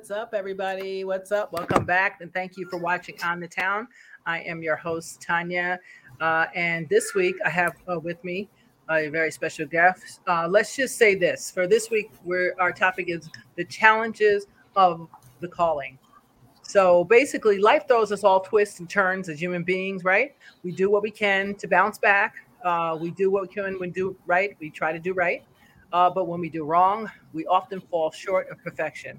What's up, everybody? What's up? Welcome back, and thank you for watching On the Town. I am your host, Tanya, uh, and this week I have uh, with me a very special guest. Uh, let's just say this: for this week, where our topic is the challenges of the calling. So basically, life throws us all twists and turns as human beings, right? We do what we can to bounce back. Uh, we do what we can when do right. We try to do right. Uh, but when we do wrong, we often fall short of perfection.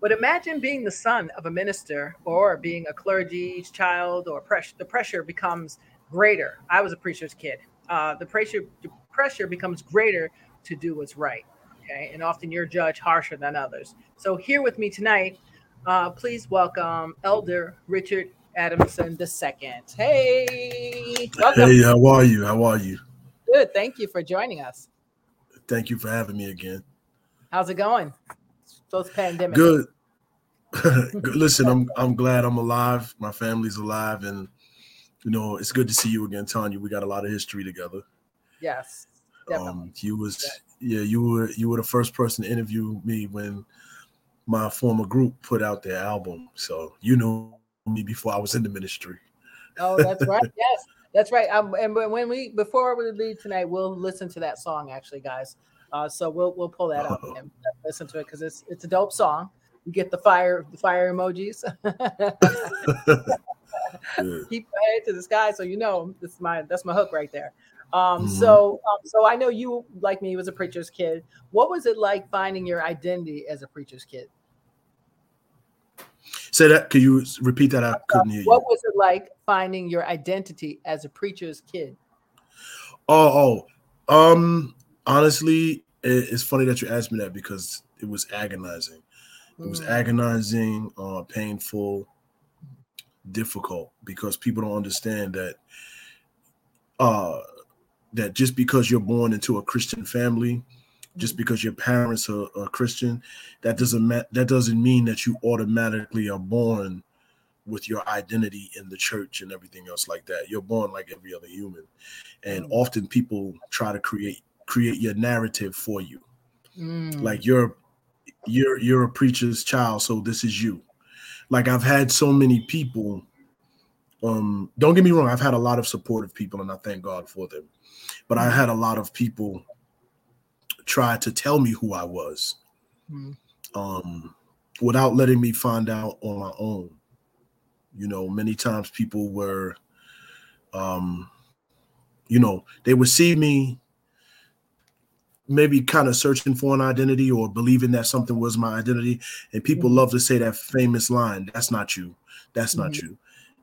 But imagine being the son of a minister or being a clergy's child, or pressure, the pressure becomes greater. I was a preacher's kid. Uh, the pressure, the pressure becomes greater to do what's right. Okay, and often you're judged harsher than others. So here with me tonight, uh, please welcome Elder Richard Adamson II. Hey, welcome. Hey, how are you? How are you? Good. Thank you for joining us. Thank you for having me again. How's it going? Post pandemic. Good. Listen, I'm I'm glad I'm alive. My family's alive, and you know it's good to see you again, Tanya. We got a lot of history together. Yes. Definitely. Um, you was yeah, you were you were the first person to interview me when my former group put out their album. So you knew me before I was in the ministry. Oh, that's right. yes, that's right. Um, and when we before we leave tonight, we'll listen to that song actually, guys. Uh, so we'll we'll pull that up and listen to it because it's it's a dope song. You get the fire the fire emojis. Keep my head to the sky, so you know this is my that's my hook right there. Um, mm-hmm. So um, so I know you like me was a preacher's kid. What was it like finding your identity as a preacher's kid? Say that. Can you repeat that? I couldn't hear you. What was it like finding your identity as a preacher's kid? Oh, oh, um, honestly, it's funny that you asked me that because it was agonizing. It was agonizing, uh, painful, difficult because people don't understand that uh that just because you're born into a Christian family, just mm. because your parents are, are Christian, that doesn't ma- that doesn't mean that you automatically are born with your identity in the church and everything else like that. You're born like every other human, and mm. often people try to create create your narrative for you. Mm. Like you're you're you're a preacher's child, so this is you. Like I've had so many people. Um, don't get me wrong, I've had a lot of supportive people, and I thank God for them. But I had a lot of people try to tell me who I was, mm. um, without letting me find out on my own. You know, many times people were, um, you know, they would see me maybe kind of searching for an identity or believing that something was my identity. And people mm-hmm. love to say that famous line, that's not you. That's mm-hmm. not you.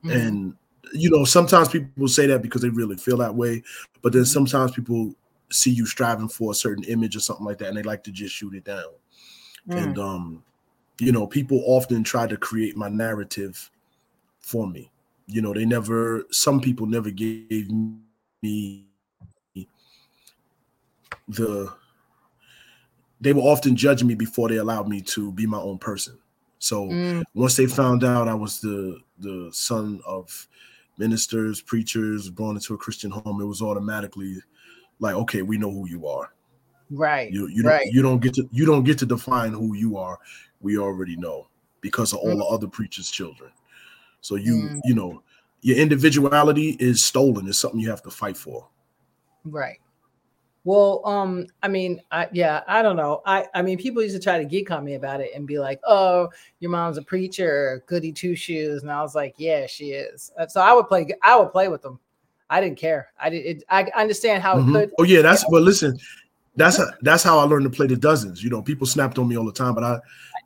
Mm-hmm. And you know, sometimes people say that because they really feel that way, but then mm-hmm. sometimes people see you striving for a certain image or something like that and they like to just shoot it down. And um, you know, people often try to create my narrative for me. You know, they never some people never gave me the they were often judging me before they allowed me to be my own person. So mm. once they found out I was the the son of ministers, preachers, born into a Christian home, it was automatically like, okay, we know who you are. Right. You you right. don't you don't get to you don't get to define who you are. We already know because of all mm. the other preachers' children. So you mm. you know your individuality is stolen. It's something you have to fight for. Right. Well, um, I mean, I, yeah, I don't know. I, I mean, people used to try to geek on me about it and be like, "Oh, your mom's a preacher, goody two shoes," and I was like, "Yeah, she is." Uh, so I would play, I would play with them. I didn't care. I did. It, I understand how mm-hmm. it could. Oh yeah, that's. But listen, that's that's how I learned to play the dozens. You know, people snapped on me all the time, but I,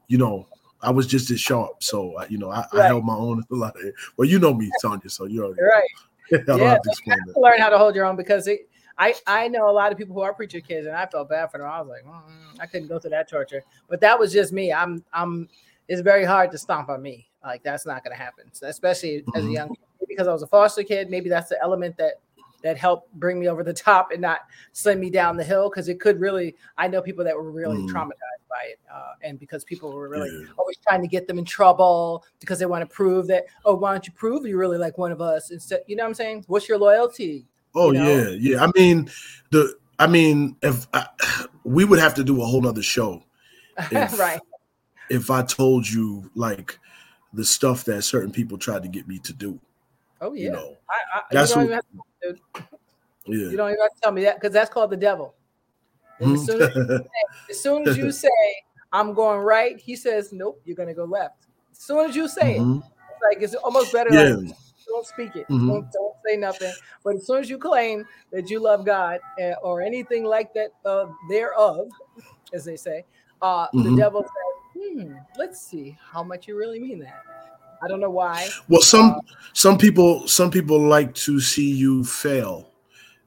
you know, I was just as sharp. So you know, I, right. I held my own a lot. Of, well, you know me, Tanya. So you're right. I yeah, have to, you have to learn how to hold your own because it I I know a lot of people who are preacher kids, and I felt bad for them. I was like, mm, I couldn't go through that torture, but that was just me. I'm I'm. It's very hard to stomp on me. Like that's not going to happen, so especially mm-hmm. as a mm-hmm. young because I was a foster kid. Maybe that's the element that that helped bring me over the top and not send me down the hill because it could really. I know people that were really mm. traumatized by it, uh, and because people were really yeah. always trying to get them in trouble because they want to prove that. Oh, why don't you prove you're really like one of us? Instead, you know what I'm saying? What's your loyalty? Oh you know? yeah, yeah. I mean, the I mean, if I, we would have to do a whole nother show, if, right? if I told you like the stuff that certain people tried to get me to do. Oh yeah. You know, I, I, that's you, don't what- even have to, yeah. you don't even have to tell me that because that's called the devil. As, soon as, as soon as you say I'm going right, he says nope, you're gonna go left. As soon as you say it, Mhm. it's like it's almost better Yeah. like don't speak it, Mhm. don't, don't say nothing. But as soon as you claim that you love God uh, or anything like that uh, thereof, as they say, uh, the Mhm. devil says, "Hmm, let's see how much you really mean that." I don't know why. Well, some Uh, some people some people like to see you fail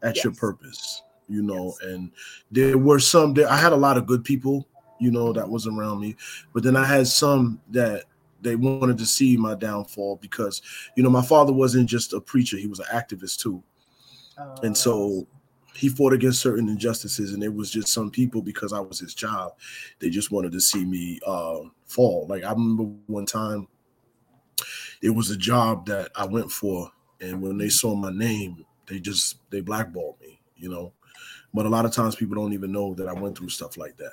at your purpose, you know. And there were some. There, I had a lot of good people, you know, that was around me, but then I had some that they wanted to see my downfall because, you know, my father wasn't just a preacher; he was an activist too. uh, and so he fought against certain injustices and it was just some people because i was his child they just wanted to see me uh fall like i remember one time it was a job that i went for and when they saw my name they just they blackballed me you know but a lot of times people don't even know that i went through stuff like that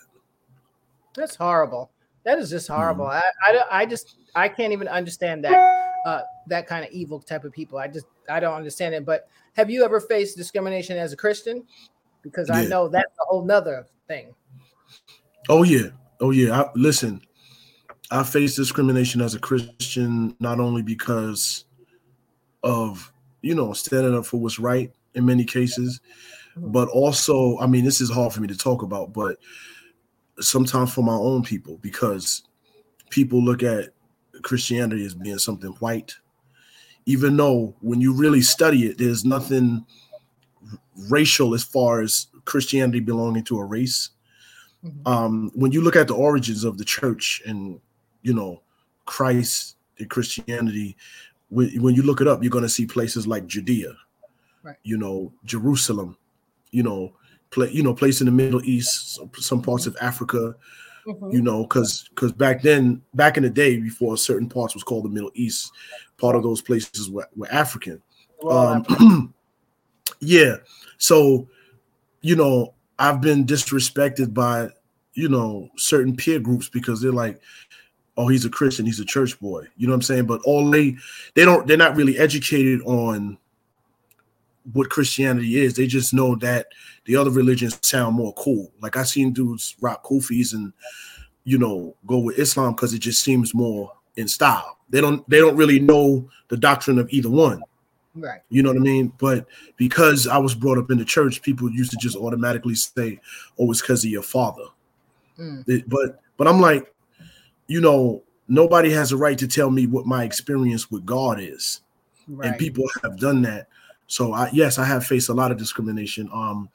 That's horrible. That is just horrible. Mm-hmm. I, I, I just I can't even understand that uh, that kind of evil type of people. I just I don't understand it. But have you ever faced discrimination as a Christian? Because I know that's a whole nother thing. Oh yeah, oh yeah. I, listen, I face discrimination as a Christian not only because of you know standing up for what's right in many cases, Mhm. but also, I mean, this is hard for me to talk about, but sometimes for my own people because people look at Christianity as being something white, even though when you really study it, there's nothing racial as far as Christianity belonging to a race Mhm. um, when you look at the origins of the church and you know Christ and Christianity, when, when you look it up, you're going to see places like Judea, Right. you know Jerusalem, you know, play, you know, place in the Middle East, some, parts of Africa, Mhm. you know, because because back then, back in the day, before certain parts was called the Middle East, part of those places were, were African. Um, yeah. So, you know, I've been disrespected by, you know, certain peer groups because they're like, oh, he's a Christian, he's a church boy. You know what I'm saying? But all they they don't they're not really educated on what Christianity is. They just know that the other religions sound more cool. Like I seen dudes rock kufis and you know go with Islam because it just seems more in style. They don't they don't really know the doctrine of either one. right. You know what I mean? But because I was brought up in the church, people used to just automatically say, "Oh, it's because of your father." Mm. It- but but I'm like, you know, nobody has a right to tell me what my experience with God is, Right. and people have done that. So I yes, I have faced a lot of discrimination. Um,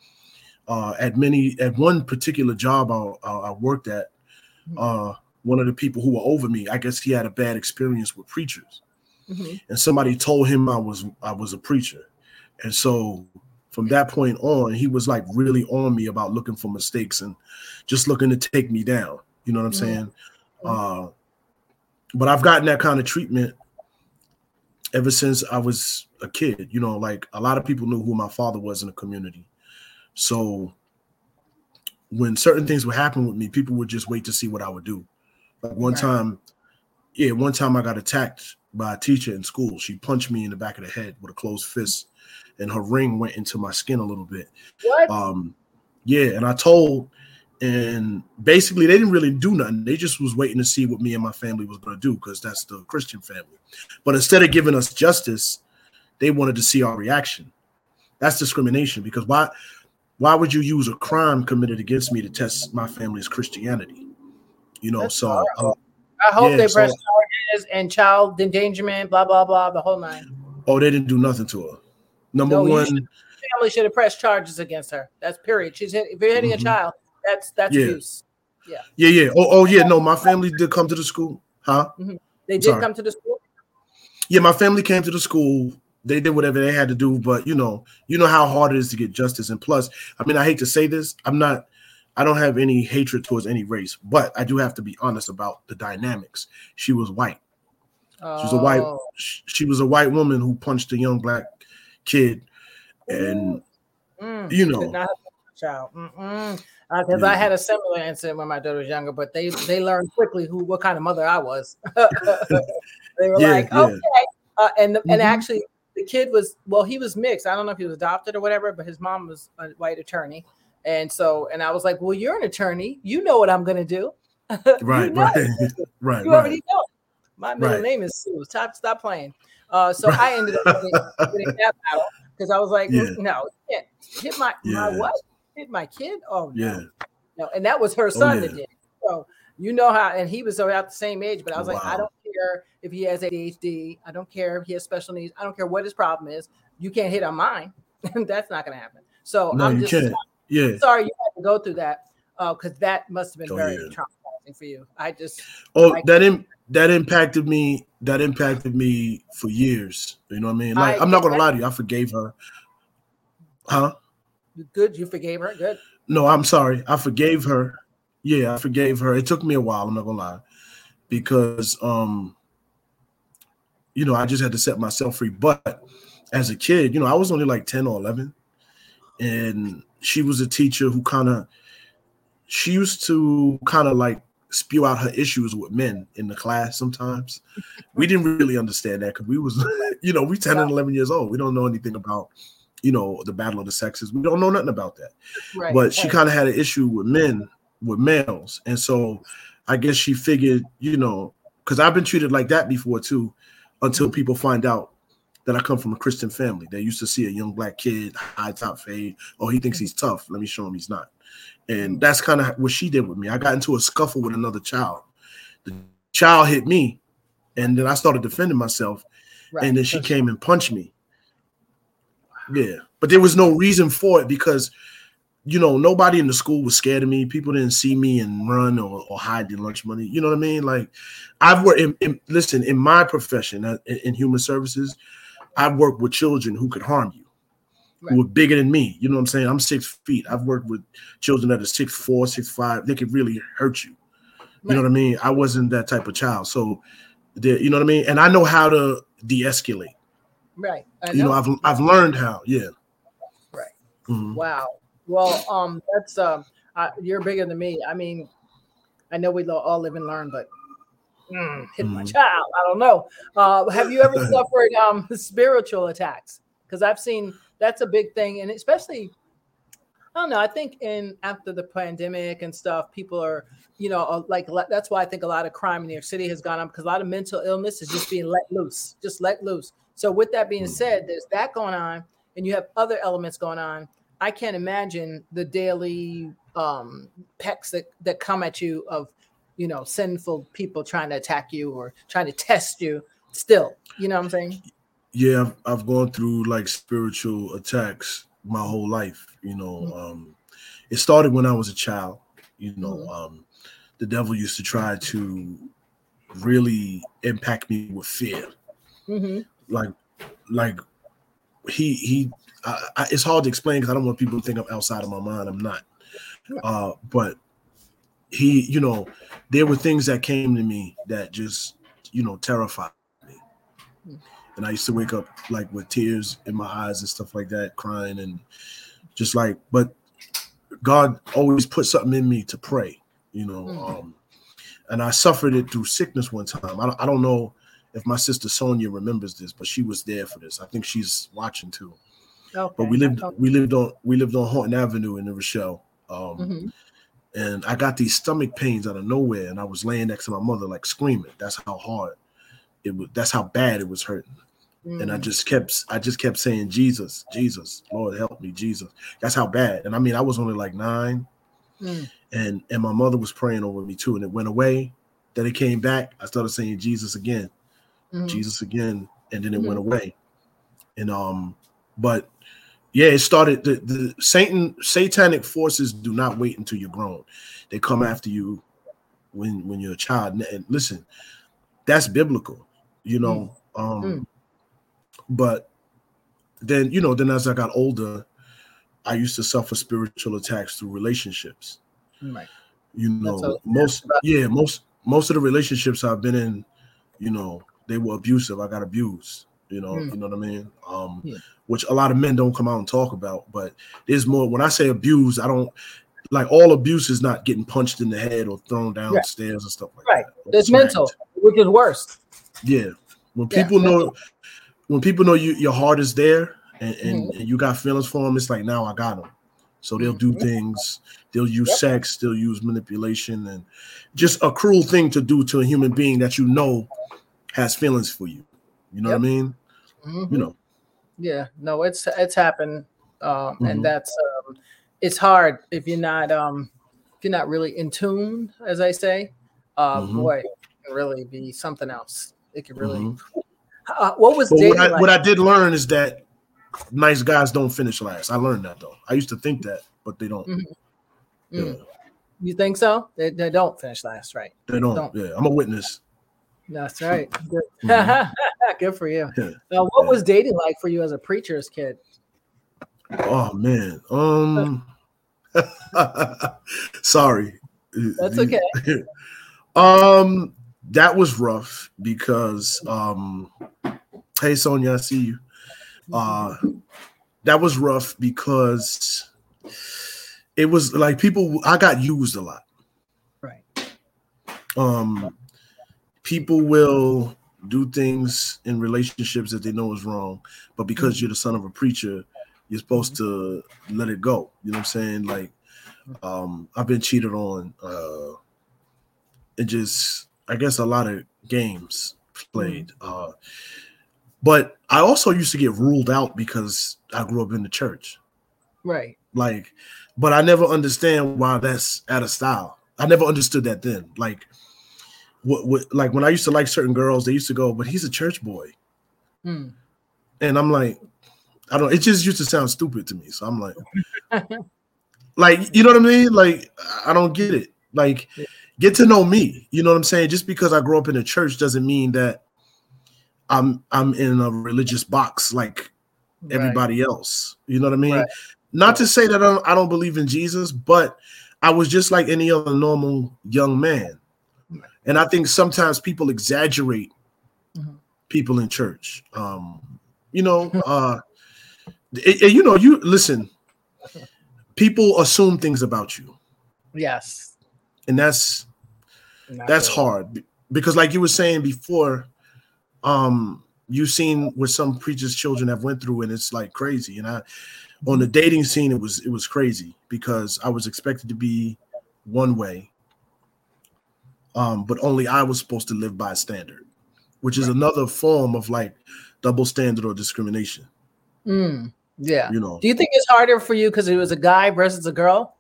uh, at many at one particular job I, I worked at, uh, one of the people who were over me, I guess he had a bad experience with preachers Mhm. and somebody told him I was I was a preacher. And so from that point on, he was like really on me about looking for mistakes and just looking to take me down. You know what I'm Mhm. saying? Uh, but I've gotten that kind of treatment ever since I was a kid. You know, like a lot of people knew who my father was in the community. So when certain things would happen with me, people would just wait to see what I would do. Like one Right. time, yeah, one time I got attacked by a teacher in school. She punched me in the back of the head with a closed fist, and her ring went into my skin a little bit. What? Um, yeah, and I told, and basically they didn't really do nothing. They just was waiting to see what me and my family was going to do because that's the Christian family. But instead of giving us justice, they wanted to see our reaction. That's discrimination because why? Why would you use a crime committed against me to test my family's Christianity? You know, That's so uh, I hope yeah, they so- press charges and child endangerment, blah blah blah, the whole nine. oh, they didn't do nothing to her. Number No, one, should- Family should have pressed charges against her. That's period. She's hit, if you're hitting Mhm. a child, that's that's Yeah. abuse. yeah, yeah. Oh, oh, yeah. No, my family did come to the school, huh? They did Sorry. come to the school. Yeah, my family came to the school. They did whatever they had to do, but you know, you know how hard it is to get justice. And plus, I mean, I hate to say this, I'm not, I don't have any hatred towards any race, but I do have to be honest about the dynamics. She was white. She was a white. Oh, She was a white woman who punched a young black kid, and mm. you know, not have to punch child. Because uh, yeah. I had a similar incident when my daughter was younger, but they they learned quickly who what kind of mother I was. they were yeah, like, yeah. okay, uh, and the, mm-hmm. and actually the kid was well, he was mixed. I don't know if he was adopted or whatever, but his mom was a white attorney, and so and I was like, well, you're an attorney, you know what I'm gonna do. right, right, right. You right. already know. My middle right. name is Sue. Stop, stop playing. Uh, so I ended up winning, that battle because I was like, yeah. no, hit my yeah. my what? Hit my kid? Oh no. yeah, no. And that was her oh, son oh, yeah. that did. So you know how, and he was about the same age, but I was wow. like, I don't care if he has ADHD. I don't care if he has special needs. I don't care what his problem is. You can't hit on mine. That's not going to happen. So no, I'm just can't. yeah. sorry you had to go through that because uh, that must have been oh, very yeah. traumatizing for you. I just oh that Im- that impacted me. That impacted me for years. You know what I mean? Like I, am not gonna lie to you. I forgave her. Huh? Good. You forgave her. Good. No, I'm sorry. I forgave her. Yeah, I forgave her. It took me a while. I'm not gonna lie, because um, you know, I just had to set myself free. But as a kid, you know, I was only like 10 or 11, and she was a teacher who kind of she used to kind of like spew out her issues with men in the class sometimes. we didn't really understand that because we was, you know, we 10 and 11 years old. We don't know anything about, you know, the battle of the sexes. We don't know nothing about that. Right. But she kind of had an issue with men, with males. And so I guess she figured, you know, because I've been treated like that before too, until people find out that I come from a Christian family. They used to see a young black kid, high top fade. Oh, he thinks he's tough. Let me show him he's not. And that's kind of what she did with me. I got into a scuffle with another child. The child hit me, and then I started defending myself. Right. And then she came and punched me. Yeah. But there was no reason for it because you know, nobody in the school was scared of me. People didn't see me and run or, or hide their lunch money. You know what I mean? Like, I've worked. In, in, listen, in my profession uh, in, in, human services, I've worked with children who could harm you right. who are bigger than me. You know what I'm saying? I'm six feet. I've worked with children that are six four, six five. They could really hurt you. You right. know what I mean? I wasn't that type of child. So, you know what I mean? And I know how to de-escalate. Right. Know. You know, I've I've learned how. Yeah. Right. Mm-hmm. Wow. Well, um, that's um, uh, you're bigger than me. I mean, I know we all live and learn, but mm, hit mm-hmm. my child. I don't know. Uh, have you ever suffered um spiritual attacks? Because I've seen that's a big thing, and especially I don't know. I think in after the pandemic and stuff, people are, you know, uh, like that's why I think a lot of crime in New York City has gone up because a lot of mental illness is just being let loose, just let loose. So with that being said, there's that going on, and you have other elements going on. I can't imagine the daily um pecks that that come at you of, you know, sinful people trying to attack you or trying to test you. Still, you know what I'm saying? yeah, I've, I've gone through like spiritual attacks my whole life. You know, mm-hmm. um, it started when I was a child. You know, mm-hmm. um, the devil used to try to really impact me with fear. Mm-hmm. Like, like he he. I, I, it's hard to explain because I don't want people to think I'm outside of my mind. I'm not. Uh, but he, you know, there were things that came to me that just, you know, terrified me. Mm and I used to wake up like with tears in my eyes and stuff like that, crying and just like. But God always put something in me to pray, you know. Mm-hmm. Um, and I suffered it through sickness one time. I I don't know if my sister Sonia remembers this, but she was there for this. I think she's watching too. Okay. But we lived we lived on we lived on Horton Avenue in the Rochelle. Um, mm-hmm. And I got these stomach pains out of nowhere, and I was laying next to my mother, like screaming. That's how hard it was. That's how bad it was hurting. Mm. And I mm. just kept I just kept saying Jesus, Jesus, Lord help me, Jesus. That's how bad. And I mean, I was only like nine, mm. and and my mother was praying over me too, and it went away. Then it came back. I started saying Jesus again, mm. Jesus again, and then it went mm-hmm. away. And um, but yeah, it started the, the Satan satanic forces do not wait until you're grown. They come after you when when you're a child. And listen, that's biblical, you know. Mm. Um mm. But then, you know, then as I got older, I used to suffer spiritual attacks through relationships. Right. You know, most yeah, most most of the relationships I've been in, you know, they were abusive. I got abused. You know, Mm. you know what I mean? Um, Yeah. which a lot of men don't come out and talk about. But there's more. When I say abuse, I don't like all abuse is not getting punched in the head or thrown downstairs and stuff like Right. that. It's Smacked. mental, which is worse. Yeah. When Yeah, people know, mental. when people know you, your heart is there, and, and, Mm-hmm. and you got feelings for them, it's like now I got them. So they'll do Mhm. things. They'll use Yep. sex. They'll use manipulation, and just a cruel thing to do to a human being that you know has feelings for you. You know Yep. what I mean? Mhm. You know. Yeah, no, it's it's happened, um, Mhm. and that's um, it's hard if you're not um, if you're not really in tune, as I say. Uh, Mhm. Boy, it can really be something else. It can really. Mhm. Uh, what was what I, like? what I did learn is that nice guys don't finish last. I learned that though. I used to think that, but they don't. Mhm. Yeah, Mm. You think so? They, they don't finish last, right? they don't. Don't. Yeah, I'm a witness. That's right. Good, Mhm. Good for you. Yeah. Uh, what Yeah. was dating like for you as a preacher's kid? Oh man. Um sorry. That's okay. um that was rough because um hey Sonia, I see you. Uh that was rough because it was like people I got used a lot. Right. Um people will do things in relationships that they know is wrong, but because you're the son of a preacher, you're supposed to let it go. You know what I'm saying? Like, um, I've been cheated on, uh, and just I guess a lot of games played. Uh, but I also used to get ruled out because I grew up in the church. Right. Like, but I never understand why that's out of style. I never understood that then. Like, what, what like when I used to like certain girls, they used to go, but he's a church boy. Mm. And I'm like, I don't, it just used to sound stupid to me. So I'm like, like, you know what I mean? Like, I don't get it. Like, get to know me. You know what I'm saying? Just because I grew up in a church doesn't mean that I'm I'm in a religious box like Right. everybody else. You know what I mean? Right. Not to say that I don't, I don't believe in Jesus, but I was just like any other normal young man. And I think sometimes people exaggerate Mhm. people in church. Um, you know, uh, it- it- you know, you listen. People assume things about you, Yes. and that's Not that's good. hard because, like you were saying before, um, you've seen what some preachers' children have went through, and it's like crazy. And I, on the dating scene, it was it was crazy because I was expected to be one way, um, but only I was supposed to live by a standard, which is another form of like double standard or discrimination. Mm. Yeah. You know? Do you think it's harder for you because it was a guy versus a girl?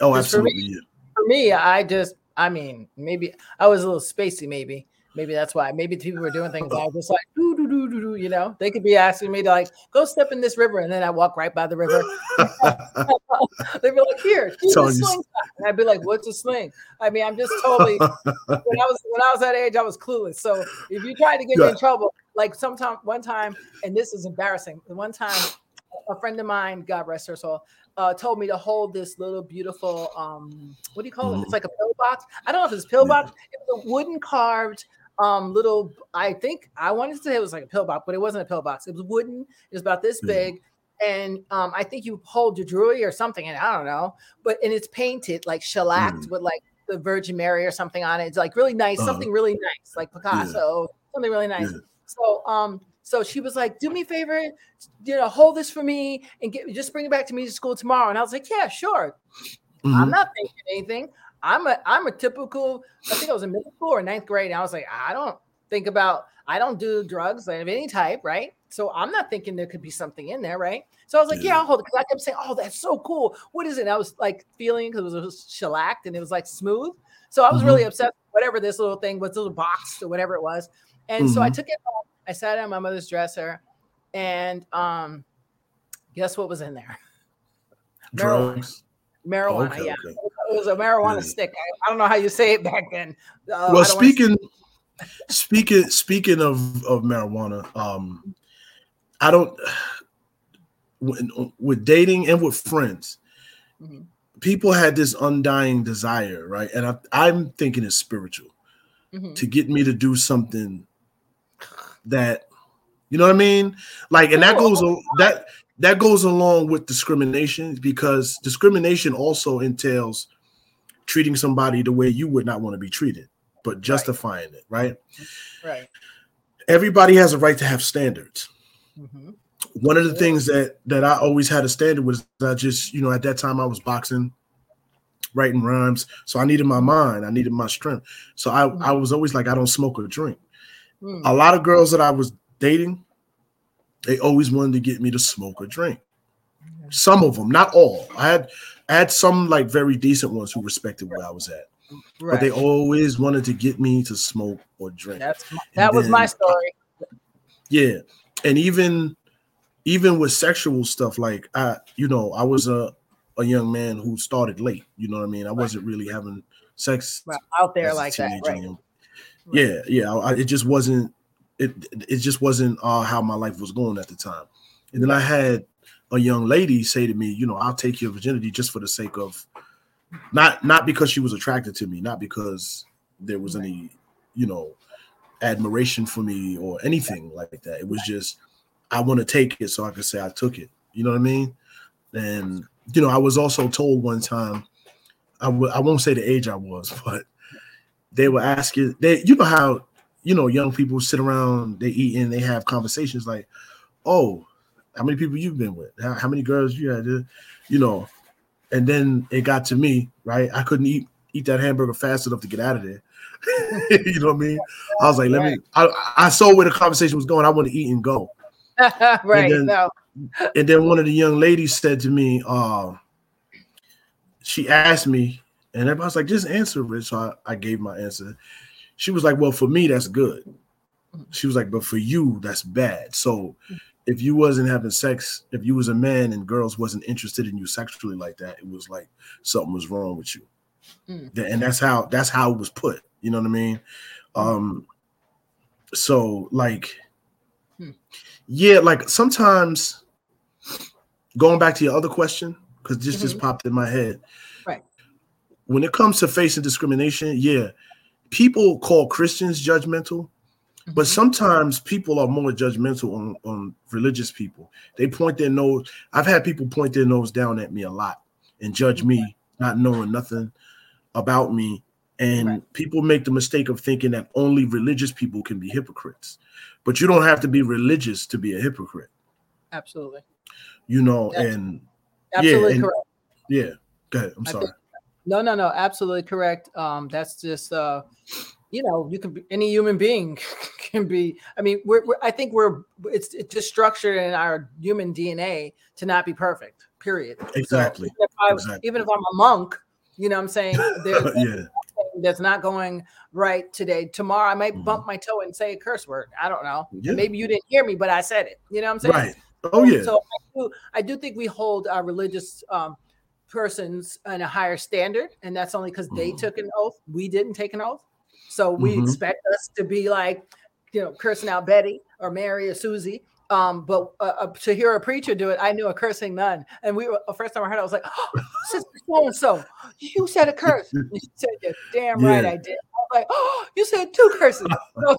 Oh, Because for me- absolutely. yeah. For me, I just, I mean, maybe I was a little spacey, maybe. Maybe that's why. Maybe people were doing things. I was just like, doo, doo, doo, doo, doo, you know, they could be asking me to like go step in this river, and then I walk right by the river. They'd be like, "Here, use a sling," and I'd be like, "What's a sling?" I mean, I'm just totally. when I was when I was that age, I was clueless. So if you try to get me in trouble, like sometime one time, and this is embarrassing. One time, a friend of mine, God rest her soul, uh, told me to hold this little beautiful um, what do you call it? It's like a pill box. I don't know if it's a pill Yeah. box. It was a wooden carved um little i think i wanted to say it was like a pill box but it wasn't a pill box it was wooden it was about this Yeah. big and um i think you hold your jewelry or something and i don't know but and it's painted like shellacked Mm. with like the virgin mary or something on it it's like really nice Uh-huh. something really nice like picasso something really nice Yeah. so um so she was like do me a favor you know hold this for me and get just bring it back to me to school tomorrow and i was like yeah sure I'm Mhm. not thinking anything. I'm a I'm a typical. I think I was in middle school or ninth grade. And I was like, I don't think about. I don't do drugs of any type, right? So I'm not thinking there could be something in there, right? So I was like, yeah, Yeah. I'll hold it because I kept saying, oh, that's so cool. What is it? And I was like feeling because it was shellacked and it was like smooth. So I was really upset. Whatever this little thing was, little box or whatever it was. And so I Mhm. took it home. I sat on my mother's dresser, and um, guess what was in there? marijuana. Drugs. Marijuana. Okay, yeah, okay. It was a marijuana Yeah. stick. I, I don't know how you say it back then. Uh, well don't wanna say- speaking speaking speaking of of marijuana um i don't when, with dating and with friends Mhm. people had this undying desire right and I, i'm thinking it's spiritual Mhm. to get me to do something that You know what I mean? Like, and that goes that that goes along with discrimination because discrimination also entails treating somebody the way you would not want to be treated, but justifying right. it, right? Right. Everybody has a right to have standards. Mm-hmm. One of the yeah. things that that I always had a standard was I just, you know, at that time I was boxing, writing rhymes, so I needed my mind, I needed my strength. So I mm-hmm. I was always like I don't smoke or drink. Mm-hmm. A lot of girls that I was dating, they always wanted to get me to smoke or drink. Some of them, not all. I had I had some like very decent ones who respected where I was at. Right. But they always wanted to get me to smoke or drink. That's my, that was my story. Yeah. And even even with sexual stuff, like I, you know, I was a a young man who started late. You know what I mean? I right. wasn't really having sex right. out there like that. Right. Yeah, yeah. I, it just wasn't. It it just wasn't uh, how my life was going at the time. And then I had a young lady say to me, you know, I'll take your virginity just for the sake of not not because she was attracted to me, not because there was any, you know, admiration for me or anything like that. It was just I want to take it so I could say I took it. You know what I mean? And you know, I was also told one time, I w- I won't say the age I was, but they were asking they you know how you know young people sit around they eat and they have conversations like, oh, how many people you've been with, how, how many girls you had, you know, and then it got to me, right? I couldn't eat eat that hamburger fast enough to get out of there. you know what I mean? I was like, let me. I, I saw where the conversation was going. I want to eat and go. right. And then, no. and then one of the young ladies said to me, uh, she asked me, and everybody was like, just answer it. So I, I gave my answer. She was like, Well, for me, that's good. She was like, but for you, that's bad. So if you wasn't having sex, if you was a man and girls wasn't interested in you sexually like that, it was like something was wrong with you. Mm. And that's how that's how it was put. You know what I mean? Mm. Um so like hmm. yeah, like sometimes going back to your other question, because this mm-hmm. just popped in my head. Right. When it comes to facing discrimination, yeah, people call Christians judgmental but mm-hmm. sometimes people are more judgmental on, on religious people. They point their nose. I've had people point their nose down at me a lot and judge me, not knowing nothing about me. And right. people make the mistake of thinking that only religious people can be hypocrites. But you don't have to be religious to be a hypocrite. Absolutely. You know, and absolutely yeah, and, correct. Yeah. Go ahead. I'm sorry. no, no, no, absolutely correct. Um, that's just uh you know, you can be any human being can be. I mean, we're, we're I think we're it's, it's just structured in our human DNA to not be perfect. Period. Exactly. So even, if I, exactly. even if I'm a monk, you know, what I'm saying there's yeah. that's not going right today. Tomorrow, I might mm-hmm. bump my toe and say a curse word. I don't know. Yeah. Maybe you didn't hear me, but I said it. You know what I'm saying? Right. Oh yeah. So I do, I do think we hold our religious um, persons in a higher standard, and that's only because they mm. took an oath. We didn't take an oath. So we mm-hmm. expect us to be like, you know, cursing out Betty or Mary or Susie. Um, but uh, uh, to hear a preacher do it, I knew a cursing nun. And we were the first time I heard, it, I was like, oh, "Sister so and so, you said a curse." And she said, "You're damn right. I did." I was like, "Oh, you said two curses." So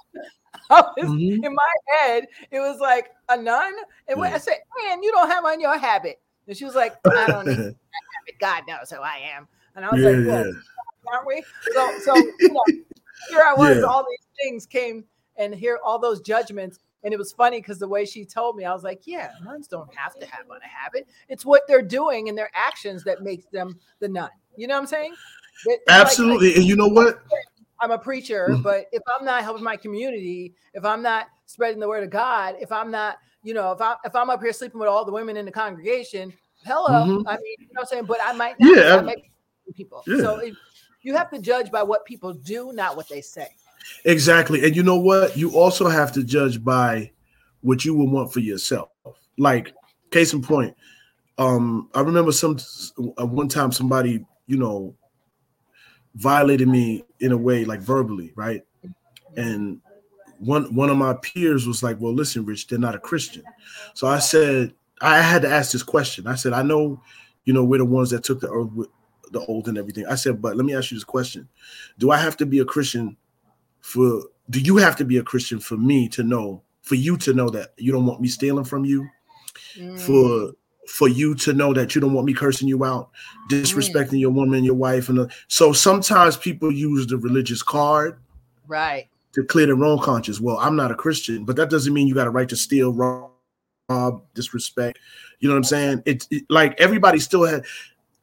was, mm-hmm. in my head, it was like a nun. And when yeah. I said, "Man, you don't have on your habit," and she was like, "I don't need. God knows who I am." And I was yeah, like, "Well, aren't we?" So, so you know, here I was, yeah. all these things came and here all those judgments. And it was funny because the way she told me, I was like, yeah, nuns don't have to have on a habit. It's what they're doing and their actions that makes them the nun. You know what I'm saying? Absolutely. Like, and you know what? I'm a preacher, mm. but if I'm not helping my community, if I'm not spreading the word of God, if I'm not, you know, if I if I'm up here sleeping with all the women in the congregation, hello. Mm-hmm. I mean, you know what I'm saying? But I might not yeah, I people. Yeah. So if, you have to judge by what people do, not what they say. Exactly. And you know what? You also have to judge by what you would want for yourself. Like, case in point, um, I remember some uh, one time somebody, you know, violated me in a way like verbally, right? And one one of my peers was like, "Well, listen, Rich, they're not a Christian." So I said, I had to ask this question. I said, "I know, you know, we're the ones that took the earth the old and everything. I said, but let me ask you this question: Do I have to be a Christian for? Do you have to be a Christian for me to know for you to know that you don't want me stealing from you, Mm. for for you to know that you don't want me cursing you out, disrespecting your woman, your wife, and uh, so sometimes people use the religious card right. to clear their own conscience. Well, I'm not a Christian, but that doesn't mean you got a right to steal, rob, disrespect. You know what I'm saying? It's it, like everybody still had.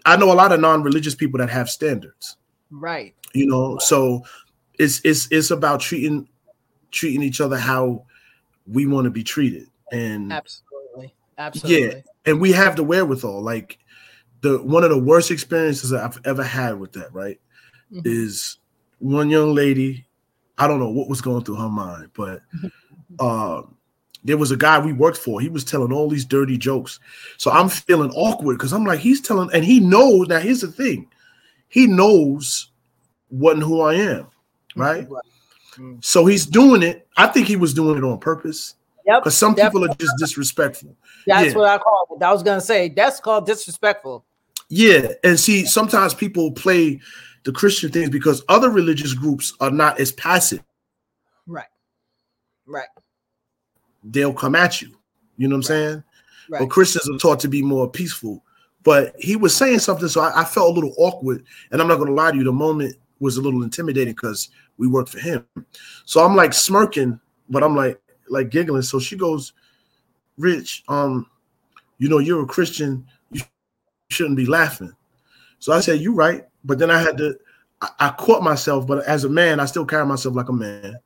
I know a lot of non-religious people that have standards. Right. You know, so it's it's it's about treating treating each other how we want to be treated, and Absolutely. Absolutely. Yeah. And we have the wherewithal. Like the one of the worst experiences that I've ever had with that, right, Mhm. is one young lady. I don't know what was going through her mind, but um, there was a guy we worked for. He was telling all these dirty jokes, so I'm feeling awkward because I'm like, he's telling, and he knows. Now here's the thing, he knows what and who I am, right? Mm. So he's doing it. I think he was doing it on purpose Yep. because some people are just disrespectful. That's yeah. what I call it. I was gonna say that's called disrespectful. Yeah, and see, sometimes people play the Christian things because other religious groups are not as passive. Right. Right. They'll come at you. You know what I'm saying? Right. But Christians are taught to be more peaceful. But he was saying something, so I, I felt a little awkward. And I'm not going to lie to you, the moment was a little intimidating because we worked for him. So I'm like smirking, but I'm like like giggling. So she goes, "Rich, um, you know you're a Christian. You shouldn't be laughing." So I said, "You're right," but then I had to. I, I caught myself, but as a man, I still carry myself like a man.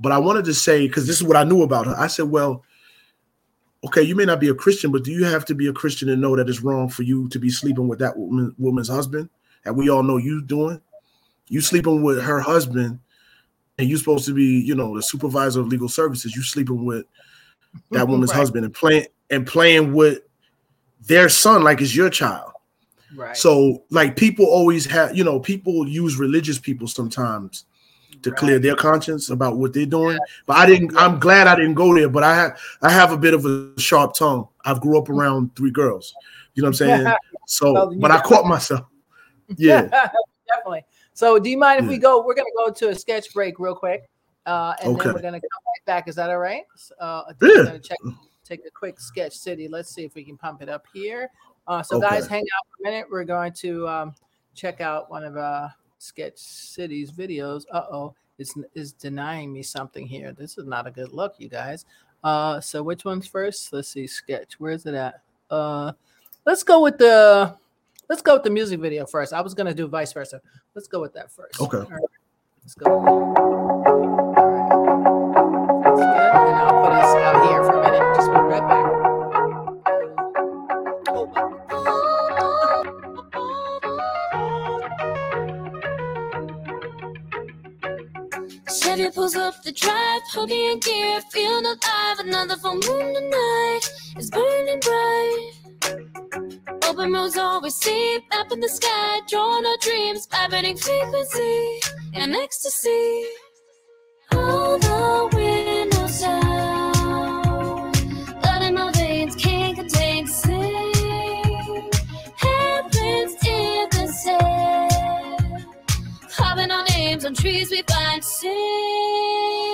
But I wanted to say because this is what I knew about her. I said, "Well." okay, you may not be a Christian, but do you have to be a Christian and know that it's wrong for you to be sleeping with that woman, woman's husband? And we all know you doing. You sleeping with her husband, and you're supposed to be, you know, the supervisor of legal services. You sleeping with that woman's Right. husband and playing and playing with their son like it's your child. Right. So, like, people always have, you know, people use religious people sometimes to clear their conscience about what they're doing. But I didn't. I'm glad I didn't go there. But I have. I have a bit of a sharp tongue. I've grew up around three girls. You know what I'm saying? So, but I caught myself. Yeah. definitely. So, do you mind if we go? We're gonna go to a sketch break real quick, uh, and Okay. then we're gonna come right back. Is that all right? Uh, Yeah. check, take a quick sketch city. Let's see if we can pump it up here. Uh, so, guys, hang out for a minute. We're going to um, check out one of uh, Sketch City's videos. Uh oh, it's is denying me something here. This is not a good look, you guys. Uh, so which one's first? Let's see. Sketch. Where's it at? Uh, let's go with the let's go with the music video first. I was gonna do vice versa. Let's go with that first. Okay. Right. Let's go. Pulls up the drive, hooky in gear, feeling alive. Another full moon tonight is burning bright. Open roads always see, map in the sky, drawing our dreams, vibrating frequency and ecstasy. On trees we find sing.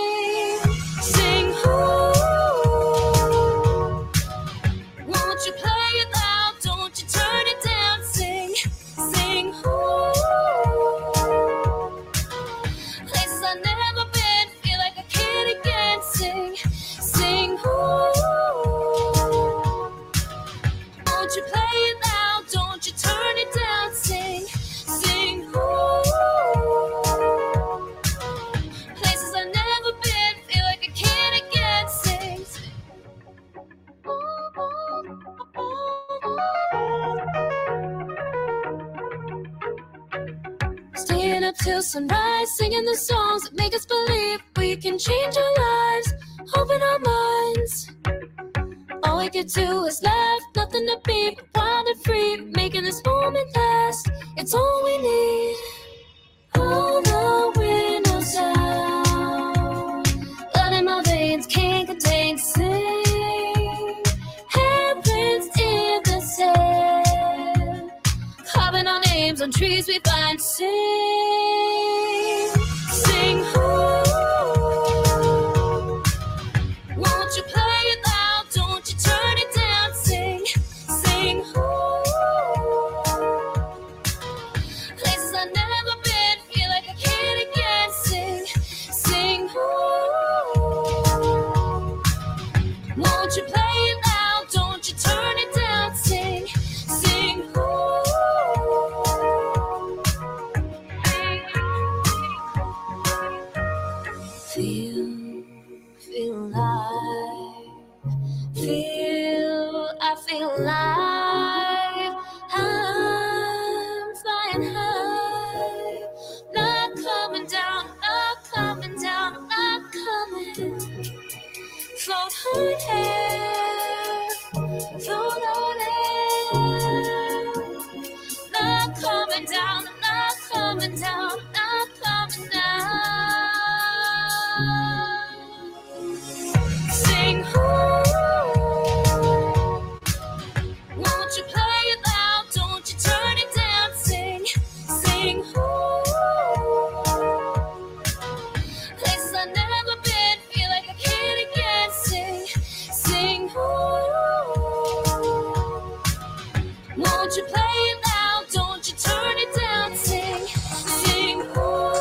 Won't you play it loud? Don't you turn it down? Sing, sing home.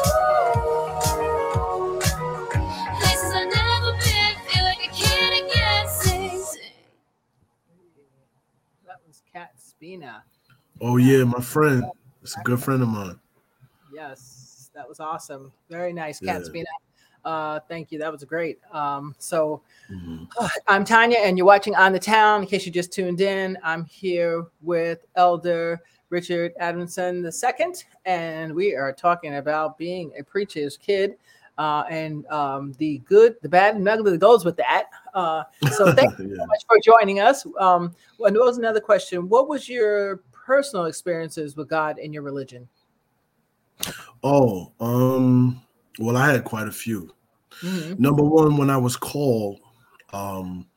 Places I've never been, feel like I can again. Sing, sing. That was Cat Spina. Oh yeah, my friend. It's a good friend of mine. Yes, that was awesome. Very nice, Cat Yeah. Spina. Uh, thank you. That was great. Um, so Mhm. I'm Tanya, and you're watching On the Town. In case you just tuned in, I'm here with Elder Richard Adamson II, and we are talking about being a preacher's kid uh, and um, the good, the bad, and ugly that goes with that. Uh, so thank you Yeah. so much for joining us. Um, and there was another question. What was your personal experiences with God and your religion? Oh, um, well, I had quite a few. Mhm. Number one, when I was called, um,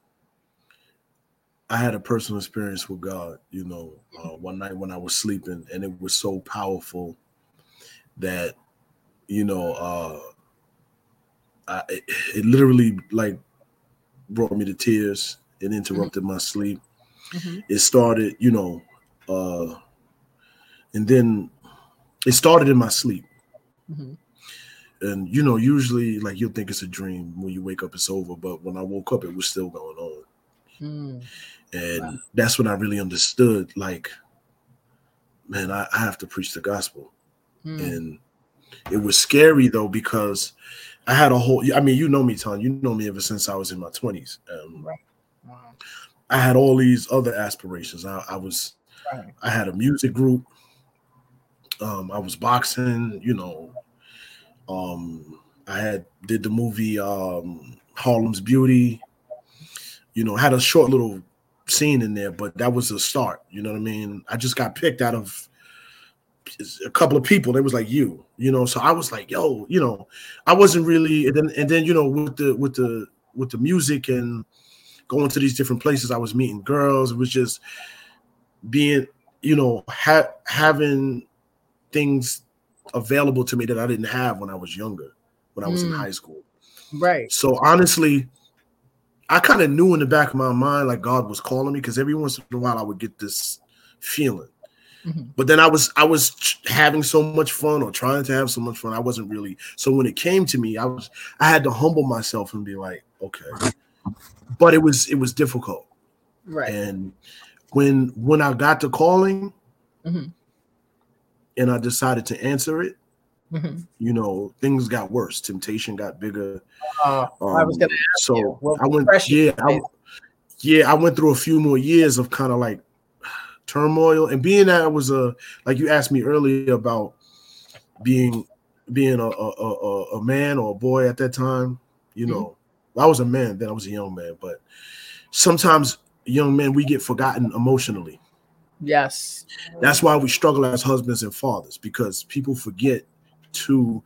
I had a personal experience with God. You know, uh, one night when I was sleeping, and it was so powerful that, you know, uh, I, it, it literally like brought me to tears. It interrupted my sleep. Mhm. It started, you know, uh, and then it started in my sleep Mhm. And you know usually like you'll think it's a dream when you wake up it's over but when i woke up it was still going on Mm. and Wow. that's when i really understood like man I, I have to preach the gospel Mm. and it was scary though because i had a whole i mean you know me ton you know me ever since i was in my 20s um, Right. Wow. i had all these other aspirations i, I was Right. I had a music group. Um, I was boxing, you know. Um, I had did the movie um, Harlem's Beauty. You know, had a short little scene in there, but that was the start. You know what I mean? I just got picked out of a couple of people. They was like you, you know. So I was like, yo, you know, I wasn't really. And then and then you know with the with the with the music and going to these different places, I was meeting girls. It was just being you know ha- having things available to me that i didn't have when i was younger when i was in Mm. high school Right. so honestly i kind of knew in the back of my mind like god was calling me because every once in a while i would get this feeling Mhm. but then i was i was having so much fun or trying to have so much fun i wasn't really so when it came to me i was i had to humble myself and be like okay but it was it was difficult Right. and when when I got the calling Mhm. And I decided to answer it, Mhm. you know, things got worse. Temptation got bigger. Uh, I was Um, gonna so I went yeah, I, yeah, I went through a few more years of kind of like turmoil and being that I was a like you asked me earlier about being being a a, a, a- man or a boy at that time, you Mhm. know. I was a man, then I was a young man, but sometimes young men we get forgotten emotionally. Yes. That's why we struggle as husbands and fathers because people forget to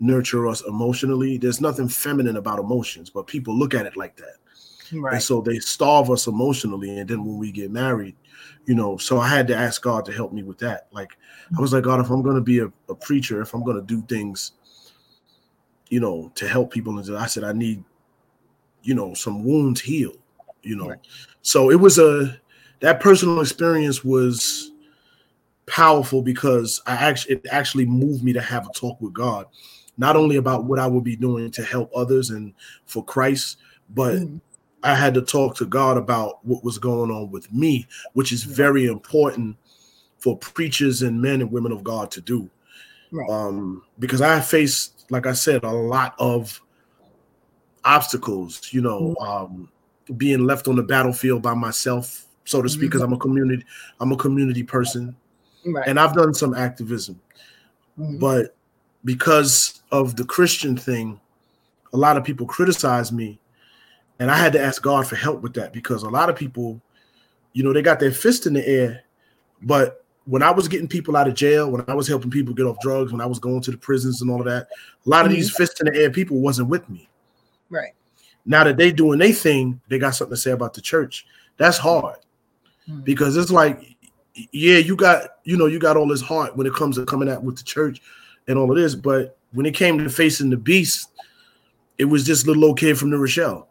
nurture us emotionally. There's nothing feminine about emotions, but people look at it like that. And Right. so they starve us emotionally. And then when we get married, you know, so I had to ask God to help me with that. Like, I was like, God, if I'm going to be a, a preacher, if I'm going to do things, you know, to help people, and I said, I need, you know, some wounds healed, you know. Right. So it was a, that personal experience was powerful because I actually, it actually moved me to have a talk with God, not only about what I would be doing to help others and for Christ, but Mhm. I had to talk to God about what was going on with me, which is very important for preachers and men and women of God to do. Right. Um, because I faced, like I said, a lot of obstacles, you know, um, being left on the battlefield by myself, so to speak, because I'm a community, I'm a community person, Right. and I've done some activism, Mhm. but because of the Christian thing, a lot of people criticize me, and I had to ask God for help with that because a lot of people, you know, they got their fist in the air, but when I was getting people out of jail, when I was helping people get off drugs, when I was going to the prisons and all of that, a lot of these fists in the air people wasn't with me. right. Now that they doing their thing, they got something to say about the church. That's hard Mhm. because it's like, yeah, you got you know you got all this heart when it comes to coming out with the church and all of this, but when it came to facing the beast, it was just little old kid from New Rochelle.